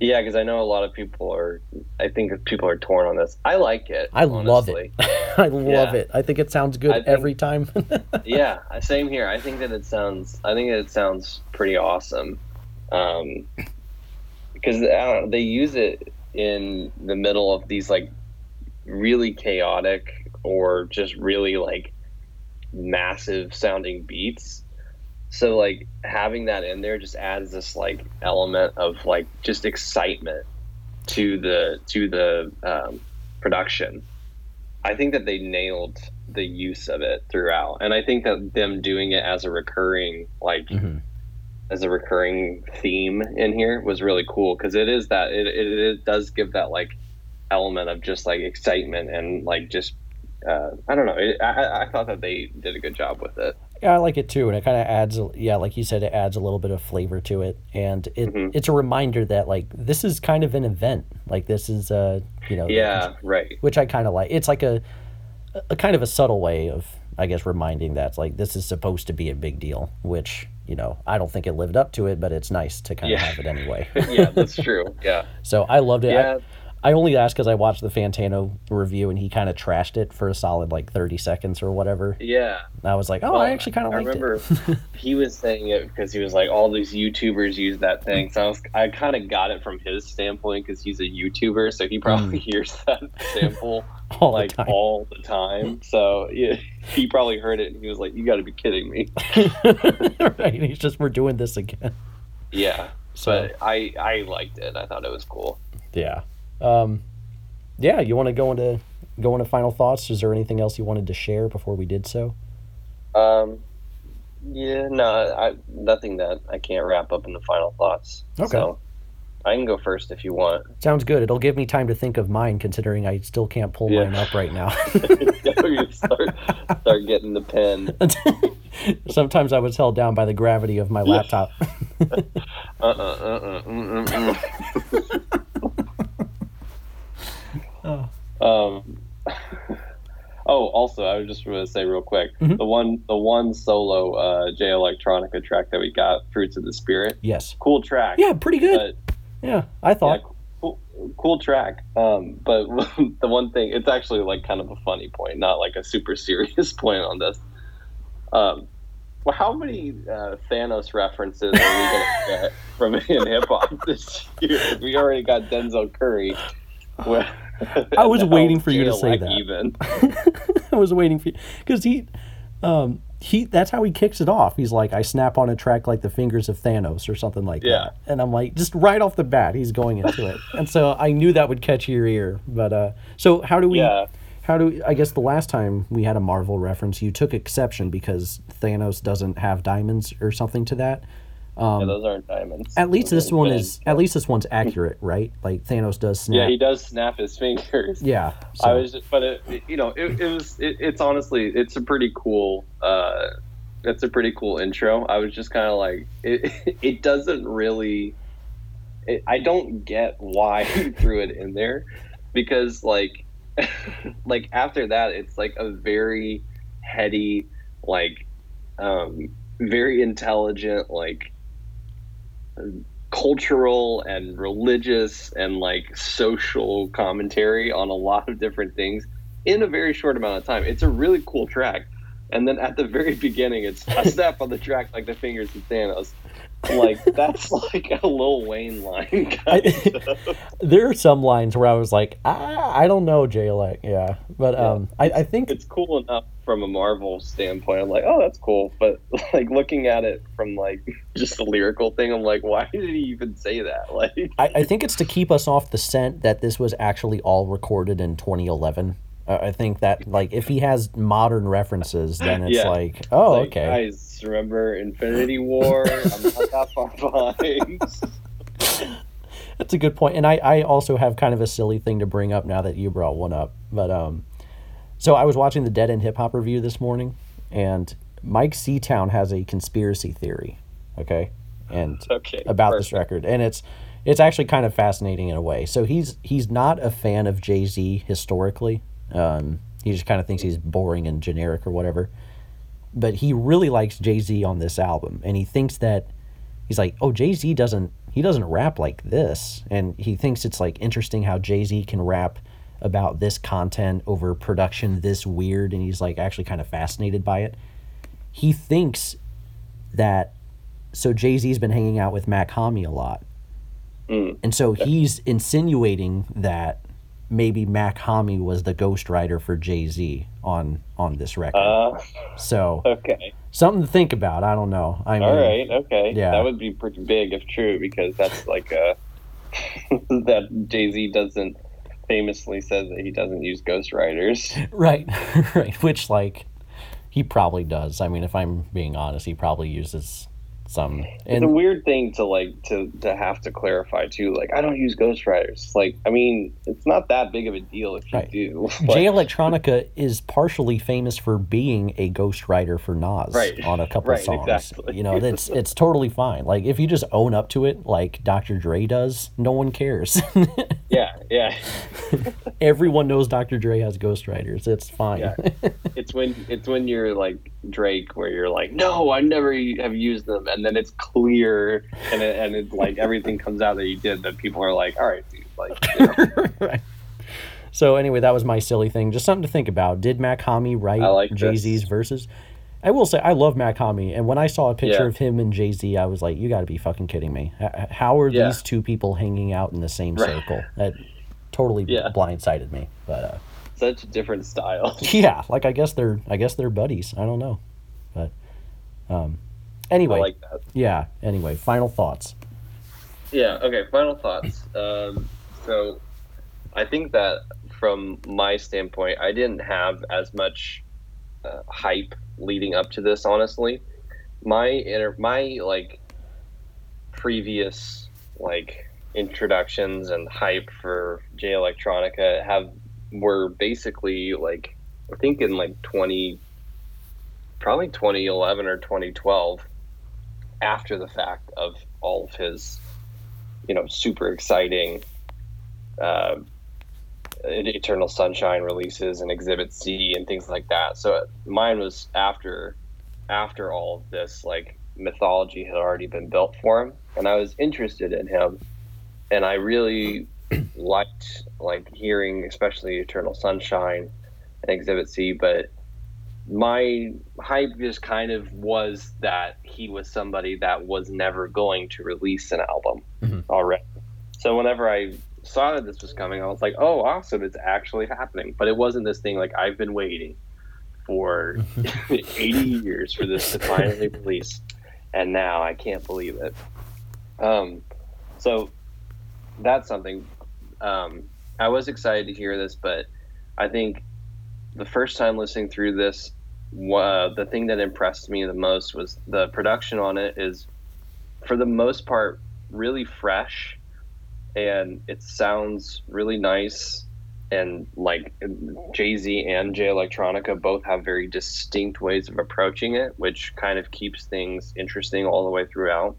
Yeah, because I know a lot of people are. I think people are torn on this. I like it. I love it. (laughs) I love Yeah. it. I think it sounds good think- every time. (laughs) yeah, same here. I think that it sounds. I think that it sounds pretty awesome, um, because I know, they use it in the middle of these like really chaotic or just really like massive sounding beats. So like having that in there just adds this like element of like just excitement to the to the um, production. I think that they nailed the use of it throughout, and I think that them doing it as a recurring like Mhm. as a recurring theme in here was really cool because it is that it, it, it does give that like element of just like excitement and like just uh, I don't know. It, I- I thought that they did a good job with it. Yeah, I like it too, and it kind of adds, yeah, like you said, it adds a little bit of flavor to it, and it Mhm. it's a reminder that like this is kind of an event, like this is a you know Yeah, right. which I kind of like. It's like a a kind of a subtle way of I guess reminding that like this is supposed to be a big deal, which you know I don't think it lived up to it, but it's nice to kind of Yeah. have it anyway. (laughs) yeah, that's (laughs) true. Yeah, so I loved it. Yeah, I only asked because I watched the Fantano review and he kind of trashed it for a solid like thirty seconds or whatever. yeah. And I was like, oh, Well, I actually kind of I liked remember it. (laughs) he was saying it because he was like, all these YouTubers use that thing. So I was, I kind of got it from his standpoint because he's a YouTuber, so he probably mm. hears (laughs) that sample (laughs) All like the all the time. So yeah, he probably heard it and he was like, "You got to be kidding me." right? He's just we're doing this again. Yeah, So but I I liked it. I thought it was cool. yeah, um, yeah. You want to go into go into final thoughts? Is there anything else you wanted to share before we did so? Um, yeah, no, I nothing that I can't wrap up in the final thoughts. Okay. So I can go first if you want. Sounds good. It'll give me time to think of mine, considering I still can't pull Yeah. mine up right now. (laughs) (laughs) Start start getting the pen. (laughs) Sometimes I was held down by the gravity of my laptop. Uh uh uh uh. mm, mm. Um. (laughs) Oh, also, I was just going to say real quick Mhm. the one the one solo uh, Jay Electronica track that we got, "Fruits of the Spirit," yes. cool track. Yeah, pretty good. But yeah, I yeah, thought. cool, cool track. Um, but (laughs) the one thing, it's actually like kind of a funny point, not like a super (laughs) serious point on this. Um, well, how many uh, Thanos references are we gonna get from in hip hop this year? We already got Denzel Curry. Well, (laughs) (laughs) I was waiting for you to say that. Even I was waiting for you because he, um, he. That's how he kicks it off. He's like, I snap on a track like the fingers of Thanos or something like Yeah. that. And I'm like, just right off the bat, he's going into it. and so I knew that would catch your ear. But uh, so how do we? yeah, How do we, I guess the last time we had a Marvel reference, you took exception because Thanos doesn't have diamonds or something to that. Yeah, those aren't diamonds. At least Those this one is. At least this one's accurate, right? Like Thanos does snap. Yeah, he does snap his (laughs) fingers. Yeah. I was, just, but it, you know, it, it was, it, it's honestly, it's a pretty cool, uh, it's a pretty cool intro. I was just kind of like, it, (laughs) it doesn't really, it, I don't get why he (laughs) threw it in there, because like, like after that, it's like a very heady, like, um, very intelligent, like, cultural and religious and like social commentary on a lot of different things in a very short amount of time. It's a really cool track. And then at the very (laughs) beginning, it's a snap on the track like the fingers of Thanos. Like that's (laughs) like a Lil Wayne line. (laughs) Kind I- of. (laughs) there are some lines where I was like, ah, I don't know, Jay Elec. Yeah, but Yeah. um, I, I think It's cool enough from a Marvel standpoint. I'm like, oh, that's cool. But like looking at it from like just the lyrical thing, I'm like, why did he even say that? Like, I, I think it's to keep us off the scent that this was actually all recorded in 2011. I think that like if he has modern references, then it's Yeah. like, oh, like, okay. guys, remember Infinity War? I'm not that far (laughs) behind. That's a good. And I, I also have kind of a silly thing to bring up now that you brought one up. But um, so I was watching the Dead End Hip Hop review this morning, and Mike Seatown has a conspiracy theory, okay, and (laughs) Okay. about this record, and it's it's actually kind of fascinating in a way. So he's he's not a fan of Jay Z historically. Um, he just kind of thinks he's boring and generic or whatever. But he really likes Jay Z on this album, and he thinks that he's like, oh, Jay Z doesn't he doesn't rap like this, and he thinks it's like interesting how Jay Z can rap about this content over production this weird, and he's like actually kind of fascinated by it. He thinks that so Jay Z's been hanging out with Mach-Hommy a lot, Mm. and so he's insinuating that maybe Mach-Hommy was the ghostwriter for Jay Z on on this record. Uh, so okay. something to think about. I don't know. I mean, All right. Okay. yeah. That would be pretty big if true, because that's like a (laughs) that Jay Z doesn't famously says that he doesn't use ghostwriters. (laughs) right, (laughs) right. Which like he probably does. I mean, if I'm being honest, he probably uses some. It's a weird thing to like to to have to clarify too. Like I don't use ghostwriters. Like I mean, it's not that big of a deal if you Right. do. (laughs) Jay Electronica is partially famous for being a ghostwriter for Nas Right. on a couple Right, songs. exactly. You know, it's (laughs) it's totally fine. Like if you just own up to it, like Dr. Dre does, no one cares. (laughs) yeah, yeah. Everyone knows Dr. Dre has ghostwriters. It's fine. Yeah. It's when it's when you're like Drake, where you're like, no, I never have used them, and then it's clear, and it, and it's like everything comes out that you did. That people are like, all right, dude, like, you know, (laughs) right. So anyway, that was my silly thing. Just something to think about. Did Mach-Hommy write like Jay Z's this. verses? I will say I love Mach-Hommy, and when I saw a picture Yeah. of him and Jay Z, I was like, "You got to be fucking kidding me! How are Yeah. these two people hanging out in the same Right. circle?" That totally Yeah. blindsided me. But uh, such a different style. (laughs) yeah, like I guess they're I guess they're buddies. I don't know, but um, I anyway, like that. yeah. Anyway, final thoughts. Yeah. Okay. Final thoughts. Um, so, I think that from my standpoint, I didn't have as much uh, hype leading up to this. Honestly, my inter- my like previous like introductions and hype for Jay Electronica have were basically like I think in like twenty, probably twenty eleven or twenty twelve, after the fact of all of his you know, super exciting uh, Eternal Sunshine releases and Exhibit C and things like that. So mine was after after all of this like mythology had already been built for him, and I was interested in him, and I really (clears throat) liked like hearing especially Eternal Sunshine and Exhibit C, but my hype just kind of was that he was somebody that was never going to release an album Mhm. already. So whenever I saw that this was coming, I was like, "Oh, awesome! It's actually happening." But it wasn't this thing like I've been waiting for (laughs) 80 years for this to finally release, and now I can't believe it. Um, so that's something. Um, I was excited to hear this, but I think the first time listening through this, uh, the thing that impressed me the most was the production on it is, for the most part, really fresh, and it sounds really nice. And like Jay Z and Jay Electronica both have very distinct ways of approaching it, which kind of keeps things interesting all the way throughout.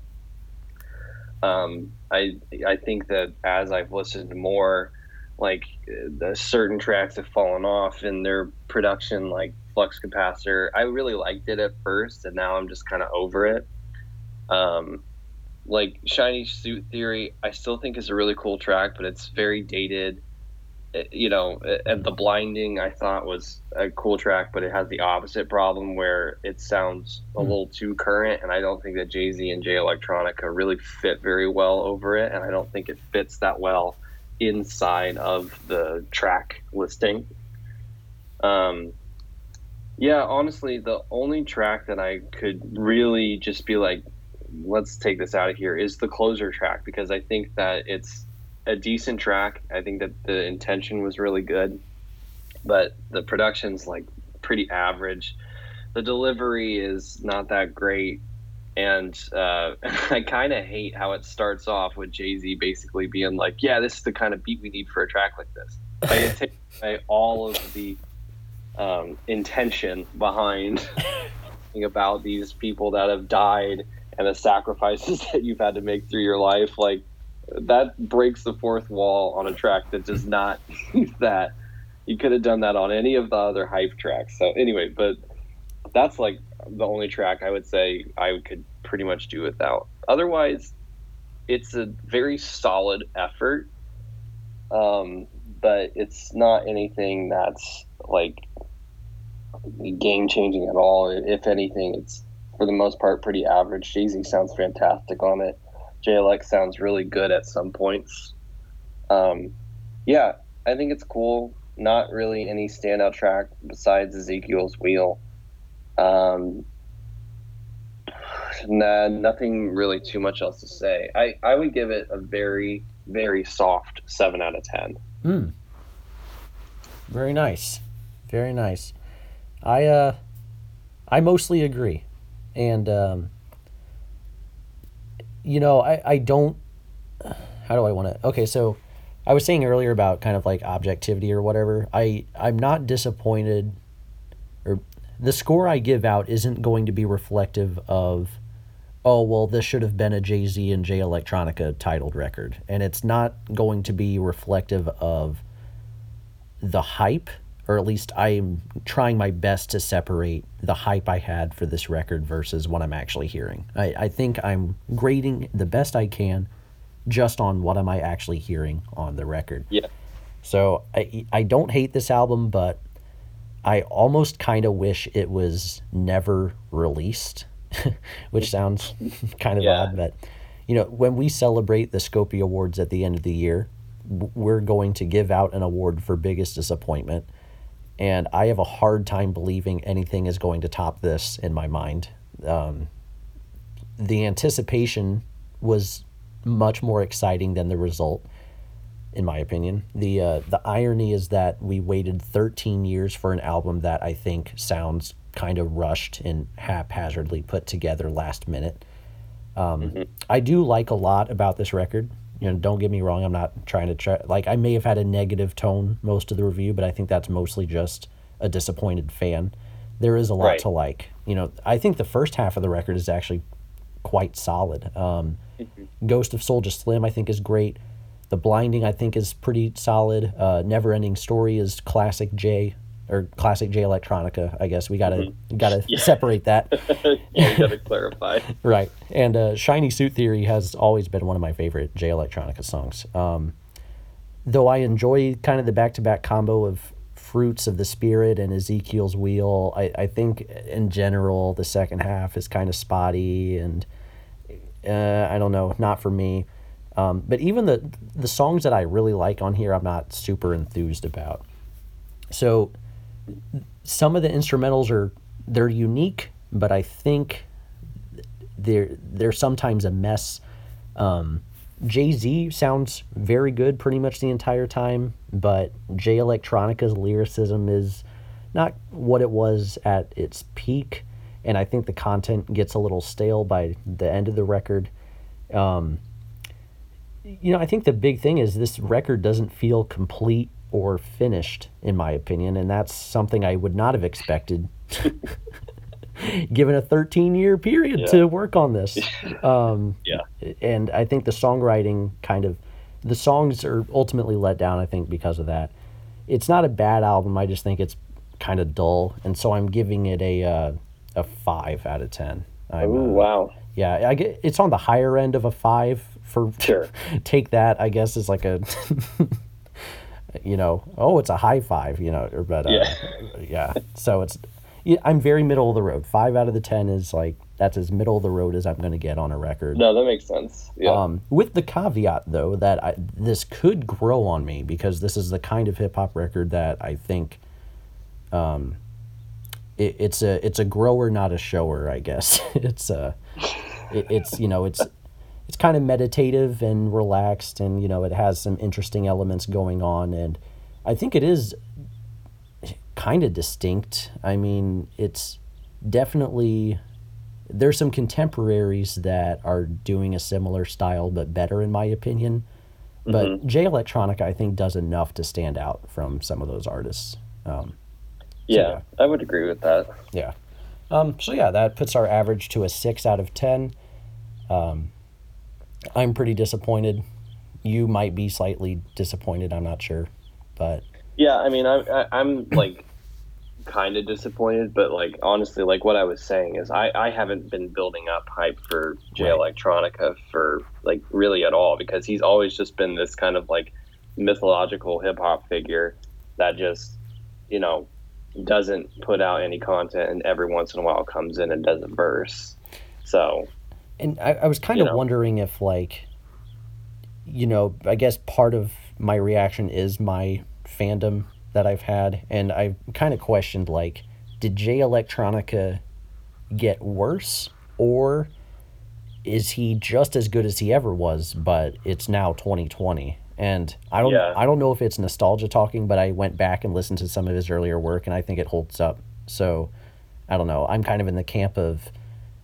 Um, I I think that as I've listened more, like the certain tracks have fallen off in their production, like Flux Capacitor. I really liked it at first, and now I'm just kind of over it. Um, like Shiny Suit Theory, I still think is a really cool track, but it's very dated. It- you know, and the blinding I thought was a cool track, but it has the opposite problem where it sounds a Hmm. little too current, and I don't think that Jay Z and Jay Electronica really fit very well over it, and I don't think it fits that well inside of the track listing. Um, yeah, honestly, the only track that I could really just be like, let's take this out of here is the closer track because I think that it's a decent track. I think that the intention was really good, but the production's like pretty average. The delivery is not that great. And uh, (laughs) I kind of hate how it starts off with Jay Z basically being like, "Yeah, this is the kind of beat we need for a track like this." Like it takes away all of the um, intention behind about these people that have died and the sacrifices (laughs) that you've had to make through your life. Like that breaks the fourth wall on a track that does not (laughs) need that. You could have done that on any of the other hype tracks. So anyway, but that's like the only track I would say I could pretty much do without. Otherwise, it's a very solid effort. Um, but it's not anything that's like game changing at all. If anything, it's for the most part pretty average. Jay Z sounds fantastic on it. JLX sounds really good at some points. Um, yeah, I think it's cool. Not really any standout track besides Ezekiel's Wheel. Um, nah, nothing really too much else to say. I, I would give it a very, very soft 7 out of 10. Hmm. Very nice. Very nice. I uh I mostly agree. And um you know, I I don't how do I want to Okay, so I was saying earlier about kind of like objectivity or whatever. I I'm not disappointed or the score I give out isn't going to be reflective of oh well this should have been a Jay Z and Jay Electronica titled record and it's not going to be reflective of the hype or at least I'm trying my best to separate the hype I had for this record versus what I'm actually hearing. I, I think I'm grading the best I can just on what am I actually hearing on the record. Yeah. So I I don't hate this album, but I almost kind of wish it was never released, (laughs) which sounds (laughs) kind of Yeah. odd, but you know, when we celebrate the Scopie Awards at the end of the year, we're going to give out an award for biggest disappointment. And I have a hard time believing anything is going to top this in my mind. Um, the anticipation was much more exciting than the result in my opinion. The uh, the irony is that we waited 13 years for an album that I think sounds kind of rushed and haphazardly put together last minute. Um, I do like a lot about this record. You know, don't get me wrong. I'm not trying to try. Like, I may have had a negative tone most of the review, but I think that's mostly just a disappointed fan. There is a lot Right. to like. You know, I think the first half of the record is actually quite solid. Um, Ghost of Soulja Slim, I think, is great. The Blinding, I think, is pretty solid. Uh, Never Ending Story is classic J or classic Jay Electronica. I guess we gotta gotta separate that, (laughs) yeah, gotta clarify. (laughs) right? And uh, Shiny Suit Theory has always been one of my favorite Jay Electronica songs. Um, though I enjoy kind of the back to back combo of Fruits of the Spirit and Ezekiel's Wheel, I, I think in general the second half is kind of spotty and uh, I don't know, not for me. Um, but even the the songs that I really like on here, I'm not super enthused about. So some of the instrumentals are they're unique, but I think they're they're sometimes a mess. Um, Jay Z sounds very good pretty much the entire time, but Jay Electronica's lyricism is not what it was at its peak, and I think the content gets a little stale by the end of the record. Um, you know, I think the big thing is this record doesn't feel complete or finished, in my opinion, and that's something I would not have expected, (laughs) given a 13 year period Yeah. to work on this. (laughs) Um, Yeah. and I think the songwriting kind of, the songs are ultimately let down, I think, because of that. It's not a bad album, I just think it's kind of dull, and so I'm giving it a, uh, a 5 out of 10. I'm, uh, wow. yeah, I get it's on the higher end of a five for (laughs) Sure. take that I guess is like a (laughs) you know oh it's a high five you know or but uh, Yeah. yeah so it's yeah, I'm very middle of the road five out of the ten is like that's as middle of the road as I'm gonna get on a record No, that makes sense. Yeah. um, with the caveat though that I, this could grow on me because this is the kind of hip hop record that I think um, it, it's a it's a grower not a shower I guess (laughs) it's a it, it's you know it's it's kind of meditative and relaxed and you know it has some interesting elements going on and I think it is kind of distinct. I mean, it's definitely there's some contemporaries that are doing a similar style but better in my opinion. But Jay Electronica I think does enough to stand out from some of those artists. Um, yeah, I would agree with that. yeah. Um, so yeah, that puts our average to a six out of ten. Um, I'm pretty disappointed. You might be slightly disappointed. I'm not sure, but Yeah, I mean, I, I, I'm like kind of disappointed, but like honestly, like what I was saying is, I, I haven't been building up hype for Jay Right. Electronica for like really at all because he's always just been this kind of like mythological hip hop figure that just you know doesn't put out any content and every once in a while comes in and does a verse. So and I, I was kind You of know. wondering if like, you know, I guess part of my reaction is my fandom that I've had, and I kind of questioned like, did Jay Electronica get worse or is he just as good as he ever was but it's now 2020 and i don't Yeah. i don't know if it's nostalgia talking but i went back and listened to some of his earlier work and i think it holds up so i don't know i'm kind of in the camp of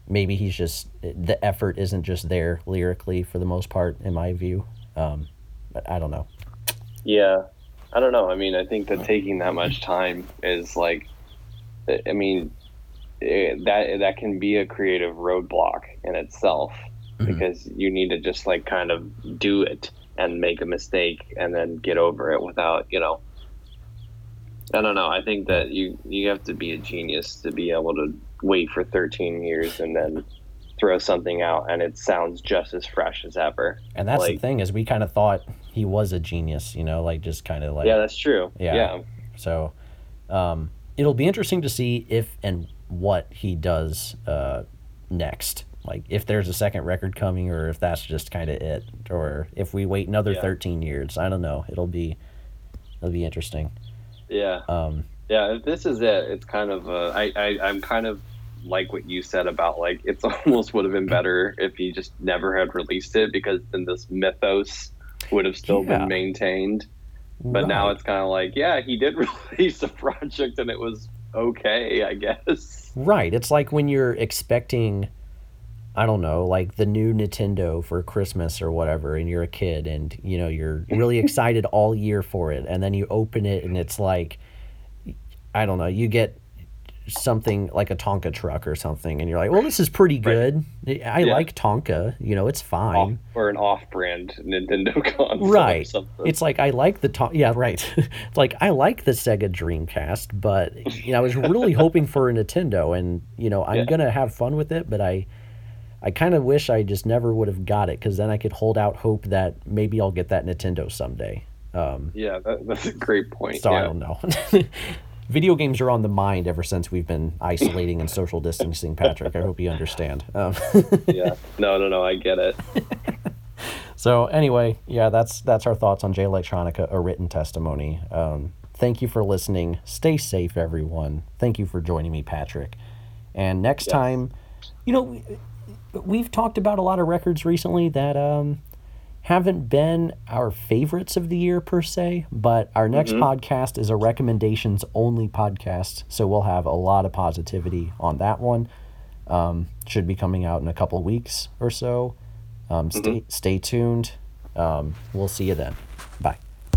maybe he's just the effort isn't just there lyrically for the most part in my view um, but i don't know Yeah, I don't know. I mean, I think that taking that much time is like, I mean, it, that that can be a creative roadblock in itself Mhm. because you need to just like kind of do it and make a mistake and then get over it without, you know. I don't know. I think that you you have to be a genius to be able to wait for 13 years and then throw something out and it sounds just as fresh as ever. and that's the thing is we kind of thought he was a genius you know like just kind of like yeah, that's true. Yeah. yeah. So um, it'll be interesting to see if and what he does uh, next. Like if there's a second record coming, or if that's just kind of it, or if we wait another Yeah. 13 years. I don't know. It'll be it'll be interesting. Yeah. Um, Yeah, if this is it, it's kind of uh, I, I I'm kind of like what you said about like it's (laughs) almost would have been better if he just never had released it because then this mythos would have still Yeah. been maintained. But now it's kind of like, yeah, he did (laughs) release a project and it was okay, I guess. Right. It's like when you're expecting, I don't know, like the new Nintendo for Christmas or whatever, and you're a kid and, you know, you're really (laughs) excited all year for it. And then you open it and it's like, I don't know, you get something like a Tonka truck or something, and you're like, well, this is pretty good. I Yeah. like Tonka. You know, it's Off, fine. or an off-brand Nintendo (laughs) console or Right. something. It's like I like the Tonka. yeah right. it's (laughs) like I like the Sega Dreamcast, but you know I was really (laughs) hoping for a Nintendo, and you know I'm Yeah. gonna have fun with it, but I I kind of wish I just never would have got it because then I could hold out hope that maybe I'll get that Nintendo someday. Um, yeah, that, that's a great point. so I don't know. Video games are on the mind ever since we've been isolating and social distancing, Patrick. I hope you understand. Um, (laughs) yeah. No, no, no, I get it. So anyway, yeah, that's that's our thoughts on Jay Electronica, a written testimony. Um, thank you for listening. Stay safe, everyone. Thank you for joining me, Patrick. And next time, you know, we- we've talked about a lot of records recently that um, haven't been our favorites of the year per se, but our next podcast is a recommendations only podcast, so we'll have a lot of positivity on that one. Um, should be coming out in a couple weeks or so. Um, stay stay tuned. Um, we'll see you then.